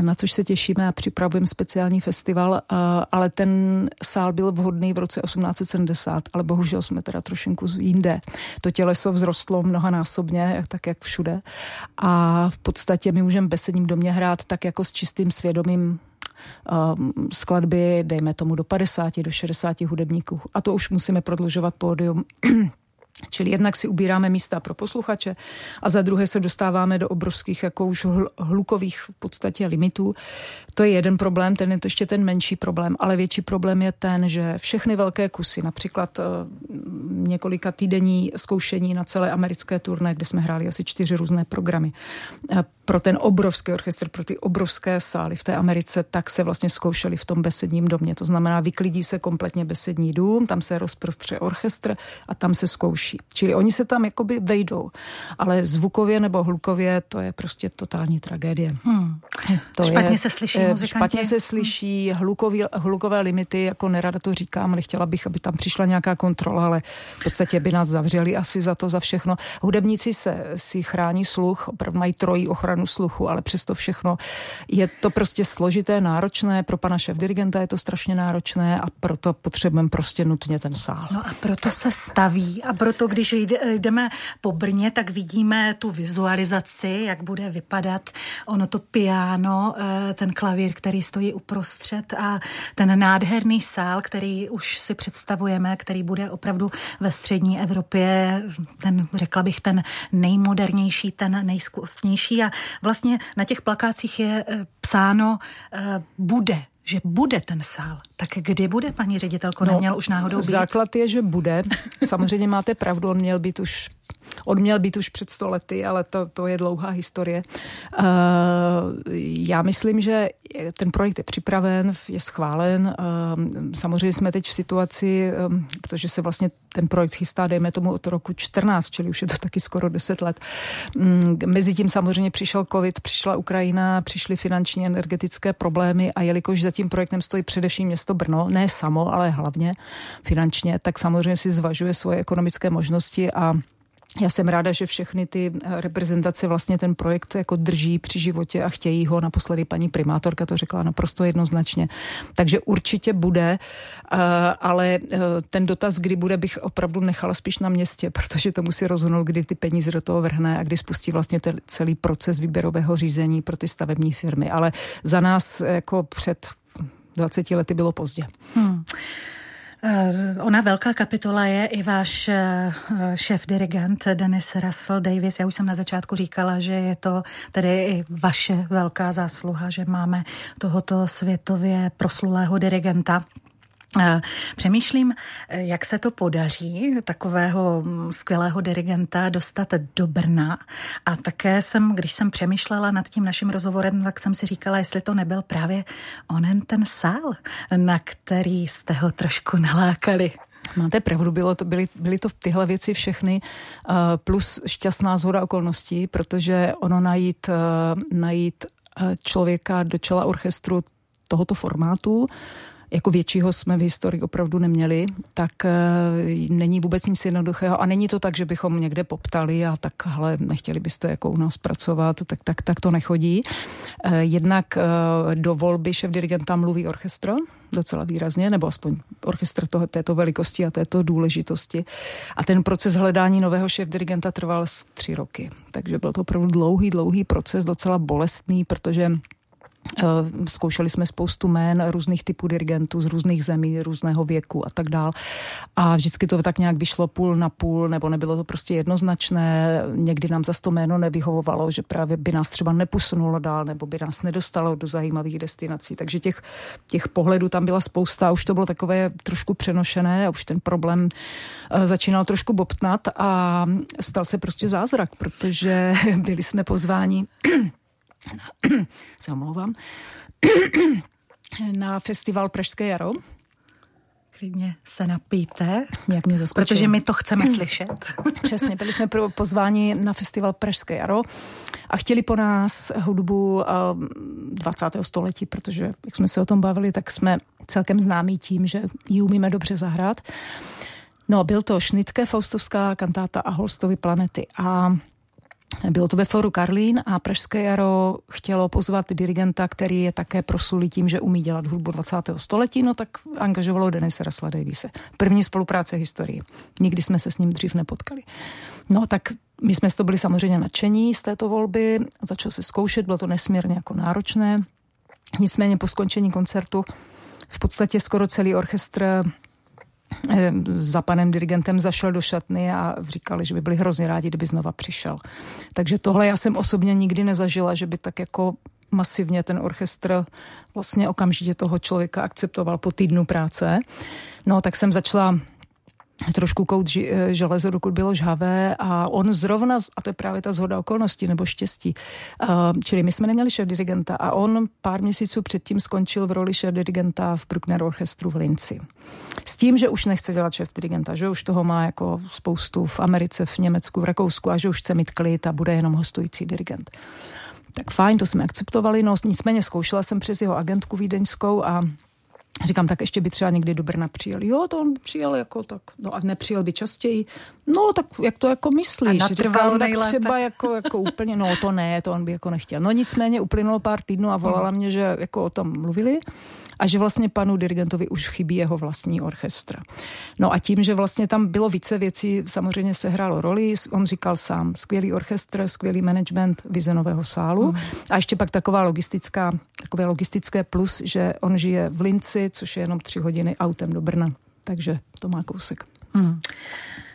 na což se těšíme a připravujeme speciální festival, ale ten sál byl vhodný v roce 1870, ale bohužel jsme teda trošinku jinde. To těleso vzrostlo mnohanásobně, tak jak všude. A v podstatě my můžeme besedním domě hrát tak jako s čistým svědomím Ehm, skladby, dejme tomu do 50, do 60 hudebníků. A to už musíme prodlužovat pódium [CLEARS THROAT] Čili jednak si ubíráme místa pro posluchače a za druhé se dostáváme do obrovských jako už hlukových v podstatě limitů. To je jeden problém, ten je to ještě ten menší problém, ale větší problém je ten, že všechny velké kusy, například uh, několika týdenní zkoušení na celé americké turné, kde jsme hráli asi čtyři různé programy, uh, pro ten obrovský orchestr, pro ty obrovské sály v té Americe, tak se vlastně zkoušeli v tom besedním domě. To znamená, vyklidí se kompletně besední dům, tam se rozprostře orchestr a tam se zkouší. Čili oni se tam jakoby vejdou, ale zvukově nebo hlukově to je prostě totální tragédie. Hmm. To špatně je, se slyší eh, muzikanti. Špatně se slyší, hlukový, hlukové limity, jako nerada to říkám, ale chtěla bych, aby tam přišla nějaká kontrola, ale v podstatě by nás zavřeli asi za to, za všechno. Hudebníci se si chrání sluch, opravdu mají trojí ochranu sluchu, ale přesto všechno je to prostě složité, náročné, pro pana šéf dirigenta je to strašně náročné a proto potřebujeme prostě nutně ten sál. No a proto se staví a proto, když jdeme po Brně, tak vidíme tu vizualizaci, jak bude vypadat ono to piano, eh, ten klavír, který stojí uprostřed a ten nádherný sál, který už si představujeme, který bude opravdu ve střední Evropě, ten, řekla bych, ten nejmodernější, ten nejzkustnější a vlastně na těch plakácích je eh, psáno eh, bude že bude ten sál. Tak kdy bude, paní ředitelko, no, neměl už náhodou být? Základ je, že bude. Samozřejmě máte pravdu, on měl být už On měl být už před stolety, ale to, to je dlouhá historie. Uh, já myslím, že ten projekt je připraven, je schválen. Uh, samozřejmě jsme teď v situaci, um, protože se vlastně ten projekt chystá, dejme tomu od roku 14, čili už je to taky skoro 10 let. Um, Mezitím samozřejmě přišel covid, přišla Ukrajina, přišly finanční energetické problémy a jelikož za tím projektem stojí především město Brno, ne samo, ale hlavně finančně, tak samozřejmě si zvažuje svoje ekonomické možnosti a já jsem ráda, že všechny ty eh, reprezentace vlastně ten projekt jako drží při životě a chtějí ho. Naposledy paní primátorka to řekla naprosto jednoznačně. Takže určitě bude, eh, ale eh, ten dotaz, kdy bude, bych opravdu nechala spíš na městě, [LAUGHS] protože to musí rozhodnout, kdy ty peníze do toho vrhne a kdy spustí vlastně ten celý proces výběrového řízení pro ty stavební firmy. Ale za nás jako před 20 lety bylo pozdě. Hmm. Eh, ona velká kapitola je i váš eh, šéf dirigent Dennis Russell Davis. Já už jsem na začátku říkala, že je to tedy i vaše velká zásluha, že máme tohoto světově proslulého dirigenta. Přemýšlím, jak se to podaří takového mm, skvělého dirigenta dostat do Brna. A také jsem, když jsem přemýšlela nad tím naším rozhovorem, tak jsem si říkala, jestli to nebyl právě onen ten sál, na který jste ho trošku nalákali. Máte pravdu, bylo to, byly, byly to tyhle věci všechny, uh, plus šťastná zhoda okolností, protože ono najít, najít člověka do čela orchestru tohoto formátu, jako většího jsme v historii opravdu neměli, tak není vůbec nic jednoduchého. A není to tak, že bychom někde poptali a tak, hele, nechtěli byste jako u nás pracovat, tak, tak, tak to nechodí. Jednak do volby šéf dirigenta mluví orchestr, docela výrazně, nebo aspoň orchestr toho, této velikosti a této důležitosti. A ten proces hledání nového šéf dirigenta trval tři roky. Takže byl to opravdu dlouhý, dlouhý proces, docela bolestný, protože Eh, zkoušeli jsme spoustu jmén různých typů dirigentů z různých zemí, různého věku a tak dál. A vždycky to tak nějak vyšlo půl na půl, nebo nebylo to prostě jednoznačné. Někdy nám za to jméno nevyhovovalo, že právě by nás třeba neposunulo dál, nebo by nás nedostalo do zajímavých destinací. Takže těch, těch pohledů tam byla spousta, už to bylo takové trošku přenošené a už ten problém eh, začínal trošku bobtnat a stal se prostě zázrak, protože [LAUGHS] byli jsme pozváni se omlouvám, [CLEARS THROAT] na festival Pražské jaro. Klidně se napijte, Jak mě protože my to chceme [CLEARS THROAT] slyšet. Přesně, byli jsme pozváni na festival Pražské jaro a chtěli po nás hudbu 20. století, protože jak jsme se o tom bavili, tak jsme celkem známí tím, že ji umíme dobře zahrát. No, byl to Šnitke, Faustovská kantáta a Holstovy planety. A bylo to ve Foru Karlín a Pražské jaro chtělo pozvat dirigenta, který je také prosulý tím, že umí dělat hudbu 20. století, no tak angažovalo Denise Rasla Davise. První spolupráce historii. Nikdy jsme se s ním dřív nepotkali. No tak my jsme z toho byli samozřejmě nadšení z této volby, začal se zkoušet, bylo to nesmírně jako náročné. Nicméně po skončení koncertu v podstatě skoro celý orchestr za panem dirigentem zašel do šatny a říkali, že by byli hrozně rádi, kdyby znova přišel. Takže tohle já jsem osobně nikdy nezažila, že by tak jako masivně ten orchestr vlastně okamžitě toho člověka akceptoval po týdnu práce. No, tak jsem začala trošku kout eh, železo, dokud bylo žhavé a on zrovna, a to je právě ta zhoda okolností nebo štěstí, uh, čili my jsme neměli šéf dirigenta a on pár měsíců předtím skončil v roli šéf dirigenta v Bruckner orchestru v Linci. S tím, že už nechce dělat šéf dirigenta, že už toho má jako spoustu v Americe, v Německu, v Rakousku a že už chce mít klid a bude jenom hostující dirigent. Tak fajn, to jsme akceptovali, no nicméně zkoušela jsem přes jeho agentku vídeňskou a Říkám, tak ještě by třeba někdy do Brna přijel. Jo, to on přijel jako tak, no a nepřijel by častěji. No, tak jak to jako myslíš? A Říkám, tak třeba jako, jako úplně, no to ne, to on by jako nechtěl. No nicméně uplynulo pár týdnů a volala mě, že jako o tom mluvili a že vlastně panu dirigentovi už chybí jeho vlastní orchestr. No a tím, že vlastně tam bylo více věcí, samozřejmě se hrálo roli, on říkal sám, skvělý orchestr, skvělý management vize nového sálu mm. a ještě pak taková logistická, takové logistické plus, že on žije v Linci, což je jenom tři hodiny autem do Brna. Takže to má kousek. Mm.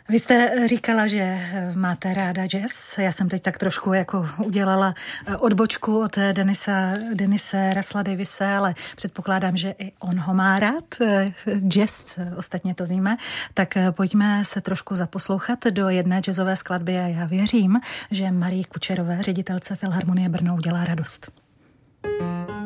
Vy jste říkala, že máte ráda jazz. Já jsem teď tak trošku jako udělala eh, odbočku od Denisa, Denise Rasla Davise, ale předpokládám, že i on ho má rád. Eh, jazz, ostatně to víme. Tak eh, pojďme se trošku zaposlouchat do jedné jazzové skladby a já věřím, že Marie Kučerové, ředitelce Filharmonie Brno, udělá radost. thank you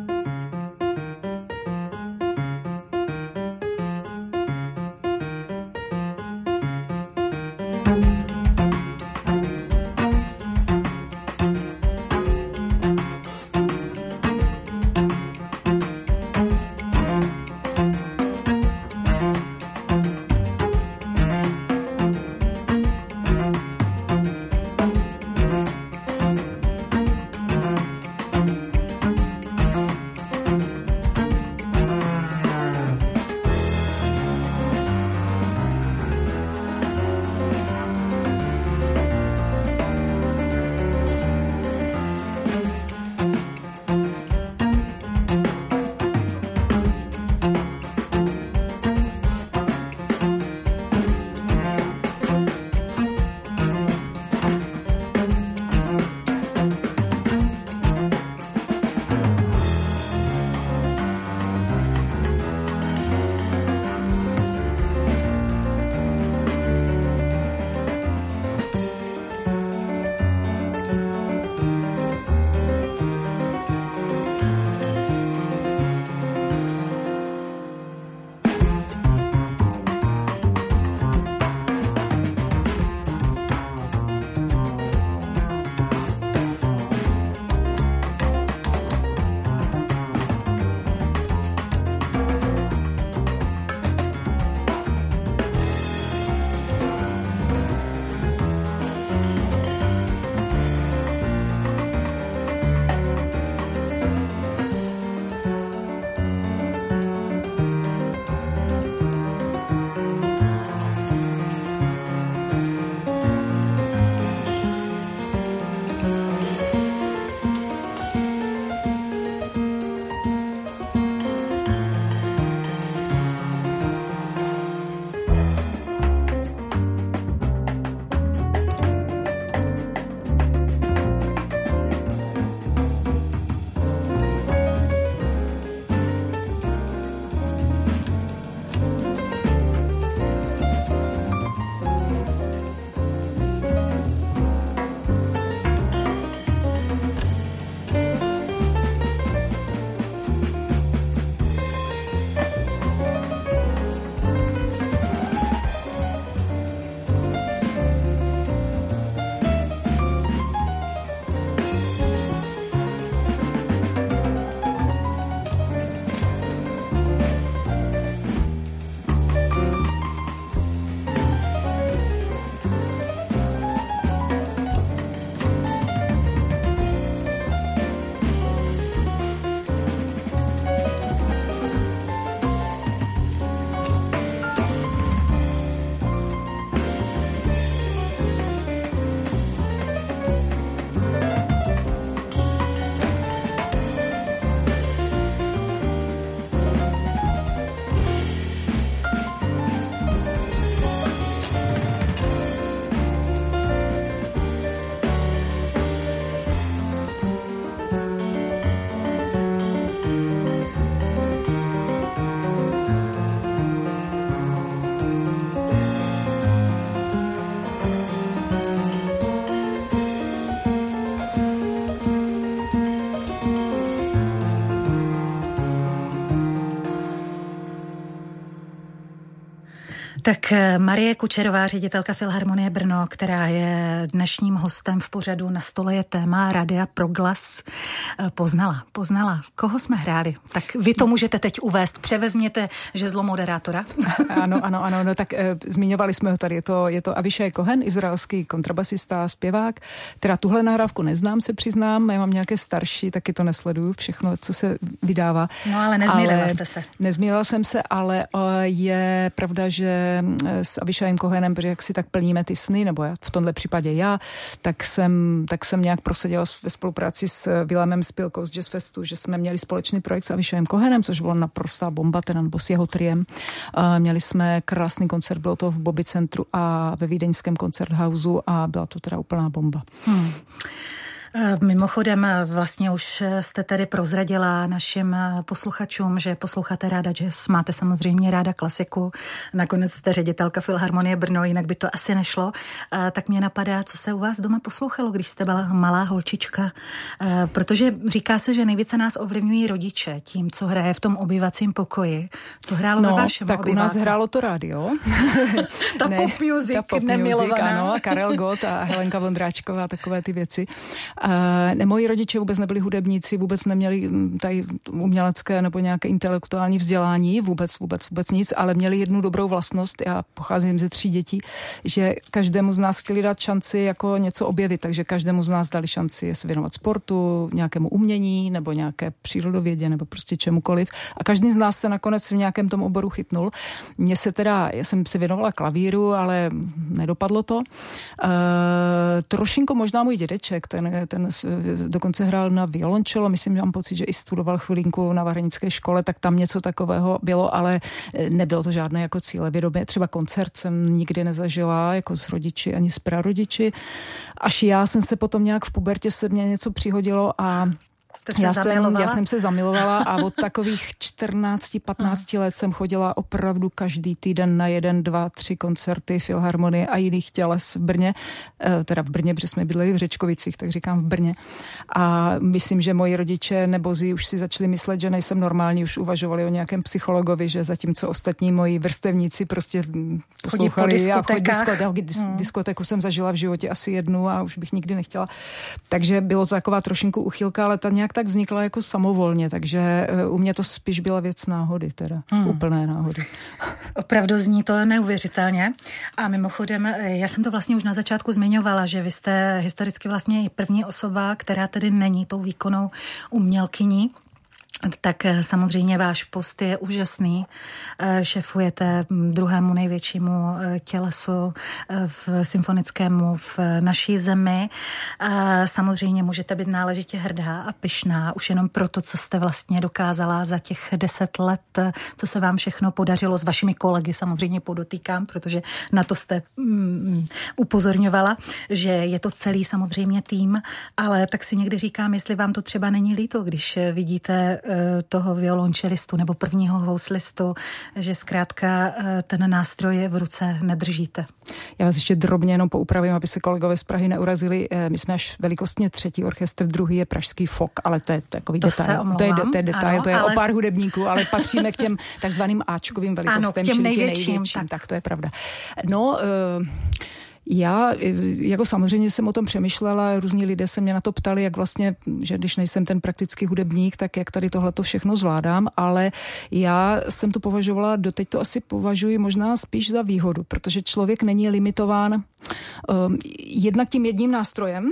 Tak eh, Marie Kučerová, ředitelka Filharmonie Brno, která je dnešním hostem v pořadu Na stole je téma Radia Proglas, eh, poznala, poznala. Koho jsme hráli? Tak vy to můžete teď uvést. Převezměte žezlo moderátora. [LAUGHS] Ano, ano, ano. No, tak e, zmiňovali jsme ho tady. Je to, je to Avishai Kohen, izraelský kontrabasista, zpěvák. Teda tuhle nahrávku neznám, se přiznám. Já mám nějaké starší, taky to nesleduju, všechno, co se vydává. No ale nezmílila jste se. Nezmílila jsem se, ale je pravda, že Eh, s Avishajem Kohenem, protože jak si tak plníme ty sny, nebo v tomhle případě já, tak jsem, tak jsem nějak prosadila ve spolupráci s Vilemem Spilkou z Jazz Festu, že jsme měli společný projekt s Avishajem Kohenem, což bylo naprostá bomba, ten nebo s jeho triem. Měli jsme krásný koncert, bylo to v Bobby Centru a ve Vídeňském koncerthouse a byla to teda úplná bomba. Hmm. Eh, mimochodem, eh, vlastně už eh, jste tedy prozradila našim posluchačům, že posloucháte ráda jazz, máte samozřejmě ráda klasiku, nakonec jste ředitelka Filharmonie Brno, jinak by to asi nešlo. Tak mě napadá, co se u vás doma poslouchalo, když jste byla malá holčička, protože říká se, že nejvíce nás ovlivňují rodiče tím, co hraje v tom obyvacím pokoji. Co hrálo no, ve vašem tak obyváku? u nás hrálo to rádio. [LAUGHS] ta ne, pop music, ta pop music, ano, Karel Gott a Helenka Vondráčková, takové ty věci. Uh, ne, moji rodiče vůbec nebyli hudebníci, vůbec neměli mm, tady umělecké nebo nějaké intelektuální vzdělání, vůbec, vůbec, vůbec nic, ale měli jednu dobrou vlastnost, já pocházím ze tří dětí, že každému z nás chtěli dát šanci jako něco objevit, takže každému z nás dali šanci se věnovat sportu, nějakému umění nebo nějaké přírodovědě nebo prostě čemukoliv. A každý z nás se nakonec v nějakém tom oboru chytnul. Mně se teda, já jsem se věnovala klavíru, ale nedopadlo to. Uh, trošinko možná můj dědeček, ten ten dokonce hrál na violončelo, myslím, že mám pocit, že i studoval chvilinku na Vahranické škole, tak tam něco takového bylo, ale eh, nebylo to žádné jako cíle vědomě. Třeba koncert jsem nikdy nezažila, jako s rodiči ani s prarodiči. Až já jsem se potom nějak v pubertě se mě něco přihodilo a Jste se já, jsem, já jsem se zamilovala a od [LAUGHS] takových 14-15 let jsem chodila opravdu každý týden na jeden, dva, tři koncerty Filharmonie a jiných těles v Brně, eh, teda v Brně, protože jsme bydleli v Řečkovicích, tak říkám v Brně. A myslím, že moji rodiče nebo zí už si začali myslet, že nejsem normální, už uvažovali o nějakém psychologovi, že zatímco ostatní moji vrstevníci prostě poslouchali chodí a chodí disko, hmm. diskotéku jsem zažila v životě asi jednu a už bych nikdy nechtěla. Takže bylo to taková trošinku uchylka, ale ta nějak tak vznikla jako samovolně, takže eh, u mě to spíš byla věc náhody, teda hmm. úplné náhody. Opravdu zní to neuvěřitelně. A mimochodem, eh, já jsem to vlastně už na začátku zmiňovala, že vy jste historicky vlastně první osoba, která tedy není tou výkonnou umělkyní, tak eh, samozřejmě váš post je úžasný. Eh, šefujete druhému největšímu eh, tělesu v symfonickému v naší zemi. Samozřejmě můžete být náležitě hrdá a pyšná už jenom proto, co jste vlastně dokázala za těch deset let, co se vám všechno podařilo s vašimi kolegy, samozřejmě podotýkám, protože na to jste mm, upozorňovala, že je to celý samozřejmě tým, ale tak si někdy říkám, jestli vám to třeba není líto, když vidíte toho violončelistu nebo prvního houslistu, že zkrátka eh, ten nástroj v ruce nedržíte. Já vás ještě drobně jenom poupravím, aby se kolegové z Prahy neurazili. Eh, my jsme až velikostně třetí orchestr, druhý je pražský FOK, ale to je takový to detail. Se to je, to je detail, ano, to je ale... o pár hudebníků, ale patříme k těm takzvaným Ačkovým velikostem, ano, k těm největším, největším tak. tak to je pravda. No, uh, já jako samozřejmě jsem o tom přemýšlela, různí lidé se mě na to ptali, jak vlastně, že když nejsem ten praktický hudebník, tak jak tady tohle to všechno zvládám, ale já jsem to považovala, doteď to asi považuji možná spíš za výhodu, protože člověk není limitován um, jednak tím jedním nástrojem,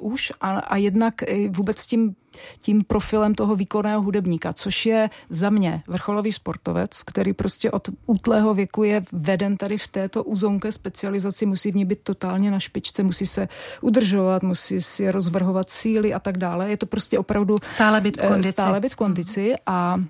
už a, a jednak vůbec tím tím profilem toho výkonného hudebníka, což je za mě vrcholový sportovec, který prostě od útlého věku je veden tady v této uzonké specializaci, musí v ní být totálně na špičce, musí se udržovat, musí si rozvrhovat síly a tak dále. Je to prostě opravdu stále být v kondici. Stále být v kondici a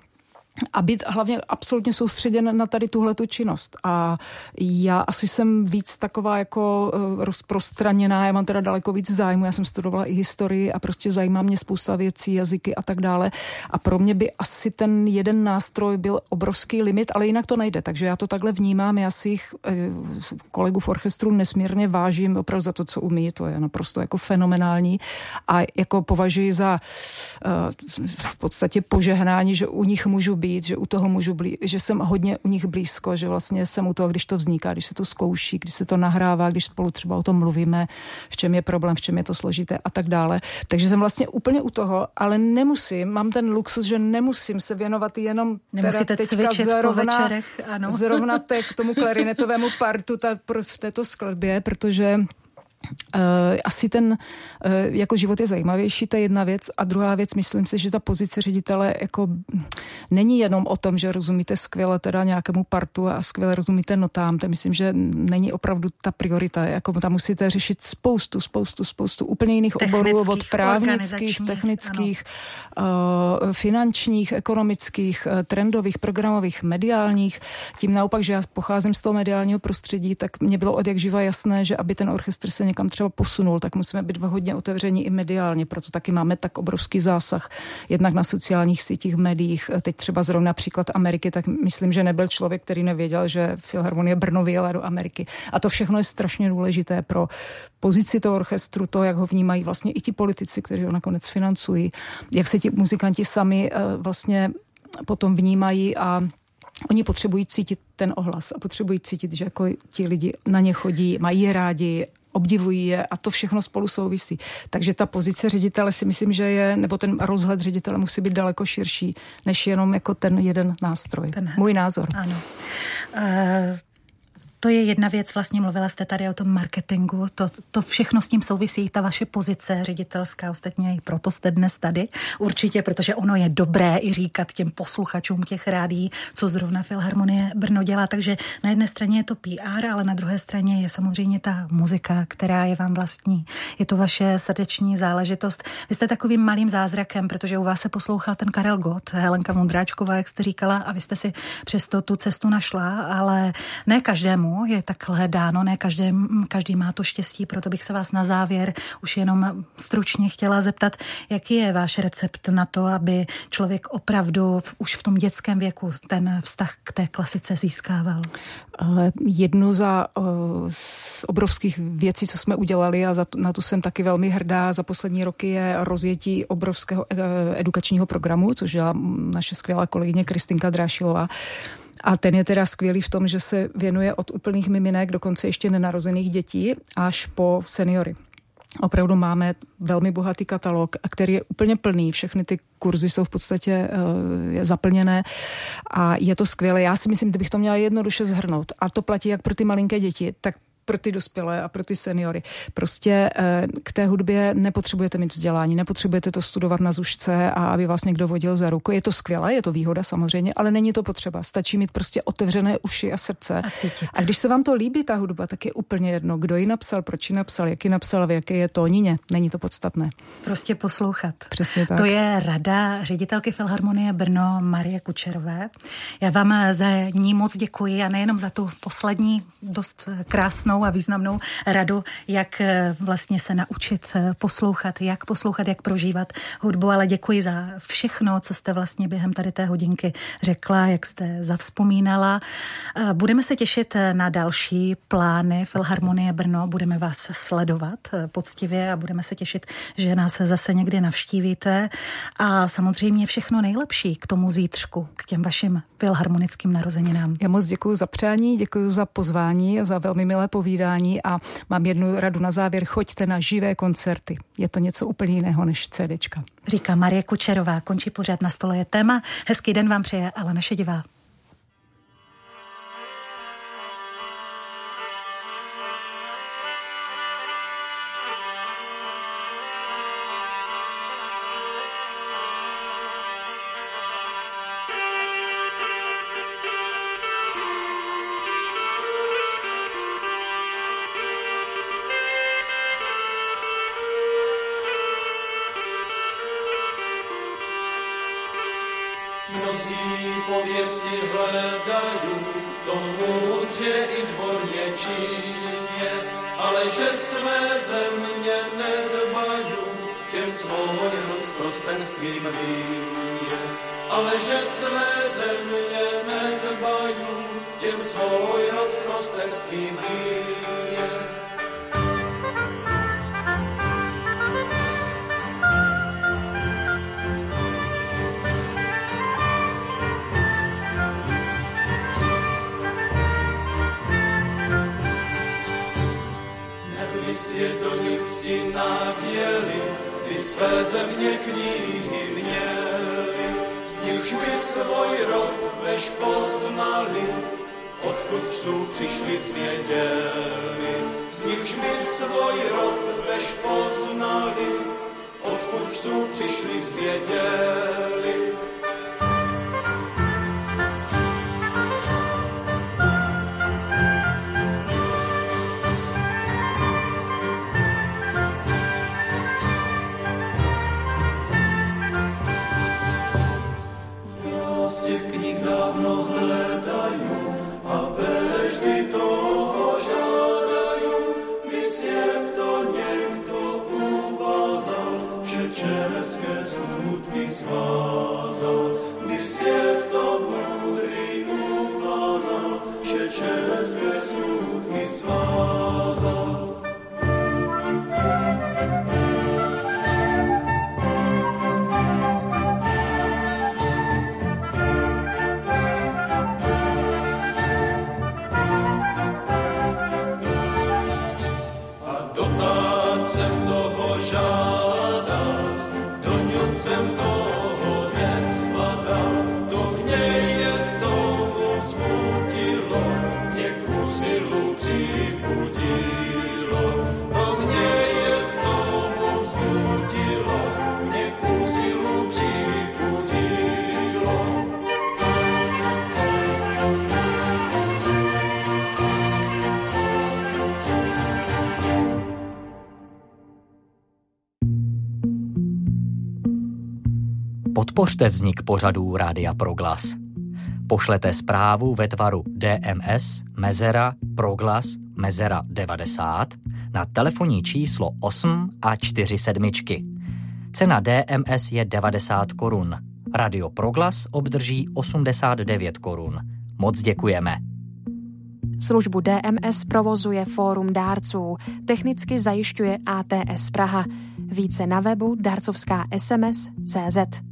a být hlavně absolutně soustředěn na tady tuhle tu činnost. A já asi jsem víc taková jako uh, rozprostraněná, já mám teda daleko víc zájmu, já jsem studovala i historii a prostě zajímá mě spousta věcí, jazyky a tak dále. A pro mě by asi ten jeden nástroj byl obrovský limit, ale jinak to nejde. Takže já to takhle vnímám, já si jich uh, kolegů v orchestru nesmírně vážím opravdu za to, co umí, to je naprosto jako fenomenální a jako považuji za uh, v podstatě požehnání, že u nich můžu být, že u toho můžu blí, že jsem hodně u nich blízko, že vlastně jsem u toho, když to vzniká, když se to zkouší, když se to nahrává, když spolu třeba o tom mluvíme, v čem je problém, v čem je to složité a tak dále. Takže jsem vlastně úplně u toho, ale nemusím, mám ten luxus, že nemusím se věnovat jenom Nemusíte teda cvičit zrovna, po večerech, ano. zrovna te, k tomu [LAUGHS] klarinetovému partu ta, v této skladbě, protože asi ten uh, jako život je zajímavější, to je jedna věc. A druhá věc, myslím si, že ta pozice ředitele jako není jenom o tom, že rozumíte skvěle teda nějakému partu a skvěle rozumíte notám. To myslím, že není opravdu ta priorita. Jako tam musíte řešit spoustu, spoustu, spoustu úplně jiných oborů od právnických, technických, uh, finančních, ekonomických, trendových, programových, mediálních. Tím naopak, že já pocházím z toho mediálního prostředí, tak mě bylo od jak živa jasné, že aby ten orchestr se někam třeba posunul, tak musíme být hodně otevření i mediálně, proto taky máme tak obrovský zásah jednak na sociálních sítích, médiích. Teď třeba zrovna například Ameriky, tak myslím, že nebyl člověk, který nevěděl, že Filharmonie Brno vyjela do Ameriky. A to všechno je strašně důležité pro pozici toho orchestru, to, jak ho vnímají vlastně i ti politici, kteří ho nakonec financují, jak se ti muzikanti sami eh, vlastně potom vnímají a Oni potřebují cítit ten ohlas a potřebují cítit, že jako ti lidi na ně chodí, mají je rádi obdivují je a to všechno spolu souvisí. Takže ta pozice ředitele si myslím, že je, nebo ten rozhled ředitele musí být daleko širší, než jenom jako ten jeden nástroj. Ten, Můj názor. Ano. Uh, to je jedna věc, vlastně mluvila jste tady o tom marketingu, to, to všechno s tím souvisí, ta vaše pozice ředitelská, ostatně i proto jste dnes tady, určitě, protože ono je dobré i říkat těm posluchačům těch rádí, co zrovna Filharmonie Brno dělá, takže na jedné straně je to PR, ale na druhé straně je samozřejmě ta muzika, která je vám vlastní. Je to vaše srdeční záležitost. Vy jste takovým malým zázrakem, protože u vás se poslouchal ten Karel Gott, Helenka Mundráčková, jak jste říkala, a vy jste si přesto tu cestu našla, ale ne každému je takhle dáno, ne každý, každý má to štěstí, proto bych se vás na závěr už jenom stručně chtěla zeptat, jaký je váš recept na to, aby člověk opravdu v, už v tom dětském věku ten vztah k té klasice získával? Jednu za z obrovských věcí, co jsme udělali a za, na tu jsem taky velmi hrdá za poslední roky je rozjetí obrovského e, edukačního programu, což dělá naše skvělá kolegyně Kristinka Drášilová a ten je teda skvělý v tom, že se věnuje od úplných miminek, dokonce ještě nenarozených dětí, až po seniory. Opravdu máme velmi bohatý katalog, který je úplně plný. Všechny ty kurzy jsou v podstatě uh, zaplněné a je to skvělé. Já si myslím, kdybych to měla jednoduše zhrnout, a to platí jak pro ty malinké děti, tak pro ty dospělé a pro ty seniory. Prostě eh, k té hudbě nepotřebujete mít vzdělání, nepotřebujete to studovat na zušce a aby vás někdo vodil za ruku. Je to skvělé, je to výhoda samozřejmě, ale není to potřeba. Stačí mít prostě otevřené uši a srdce. A, cítit. a když se vám to líbí, ta hudba, tak je úplně jedno, kdo ji napsal, proč ji napsal, jak ji napsal, v jaké je tónině. Není to podstatné. Prostě poslouchat. Přesně tak. To je rada ředitelky Filharmonie Brno Marie Kučerové. Já vám za ní moc děkuji a nejenom za tu poslední dost krásnou a významnou radu, jak eh, vlastně se naučit eh, poslouchat, jak poslouchat, jak prožívat hudbu, ale děkuji za všechno, co jste vlastně během tady té hodinky řekla, jak jste zavzpomínala. Eh, budeme se těšit na další plány Filharmonie Brno, budeme vás sledovat poctivě a budeme se těšit, že nás zase někdy navštívíte a samozřejmě všechno nejlepší k tomu zítřku, k těm vašim filharmonickým narozeninám. Já moc děkuji za přání, děkuji za pozvání a za velmi milé povídání povídání a mám jednu radu na závěr, choďte na živé koncerty. Je to něco úplně jiného než CDčka. Říká Marie Kučerová, končí pořád na stole je téma. Hezký den vám přeje ale naše Podpořte vznik pořadů Rádia Proglas. Pošlete zprávu ve tvaru DMS Mezera Proglas Mezera 90 na telefonní číslo 8 a 4 sedmičky. Cena DMS je 90 korun. Radio Proglas obdrží 89 korun. Moc děkujeme. Službu DMS provozuje Fórum dárců, technicky zajišťuje ATS Praha. Více na webu darcovská SMS CZ.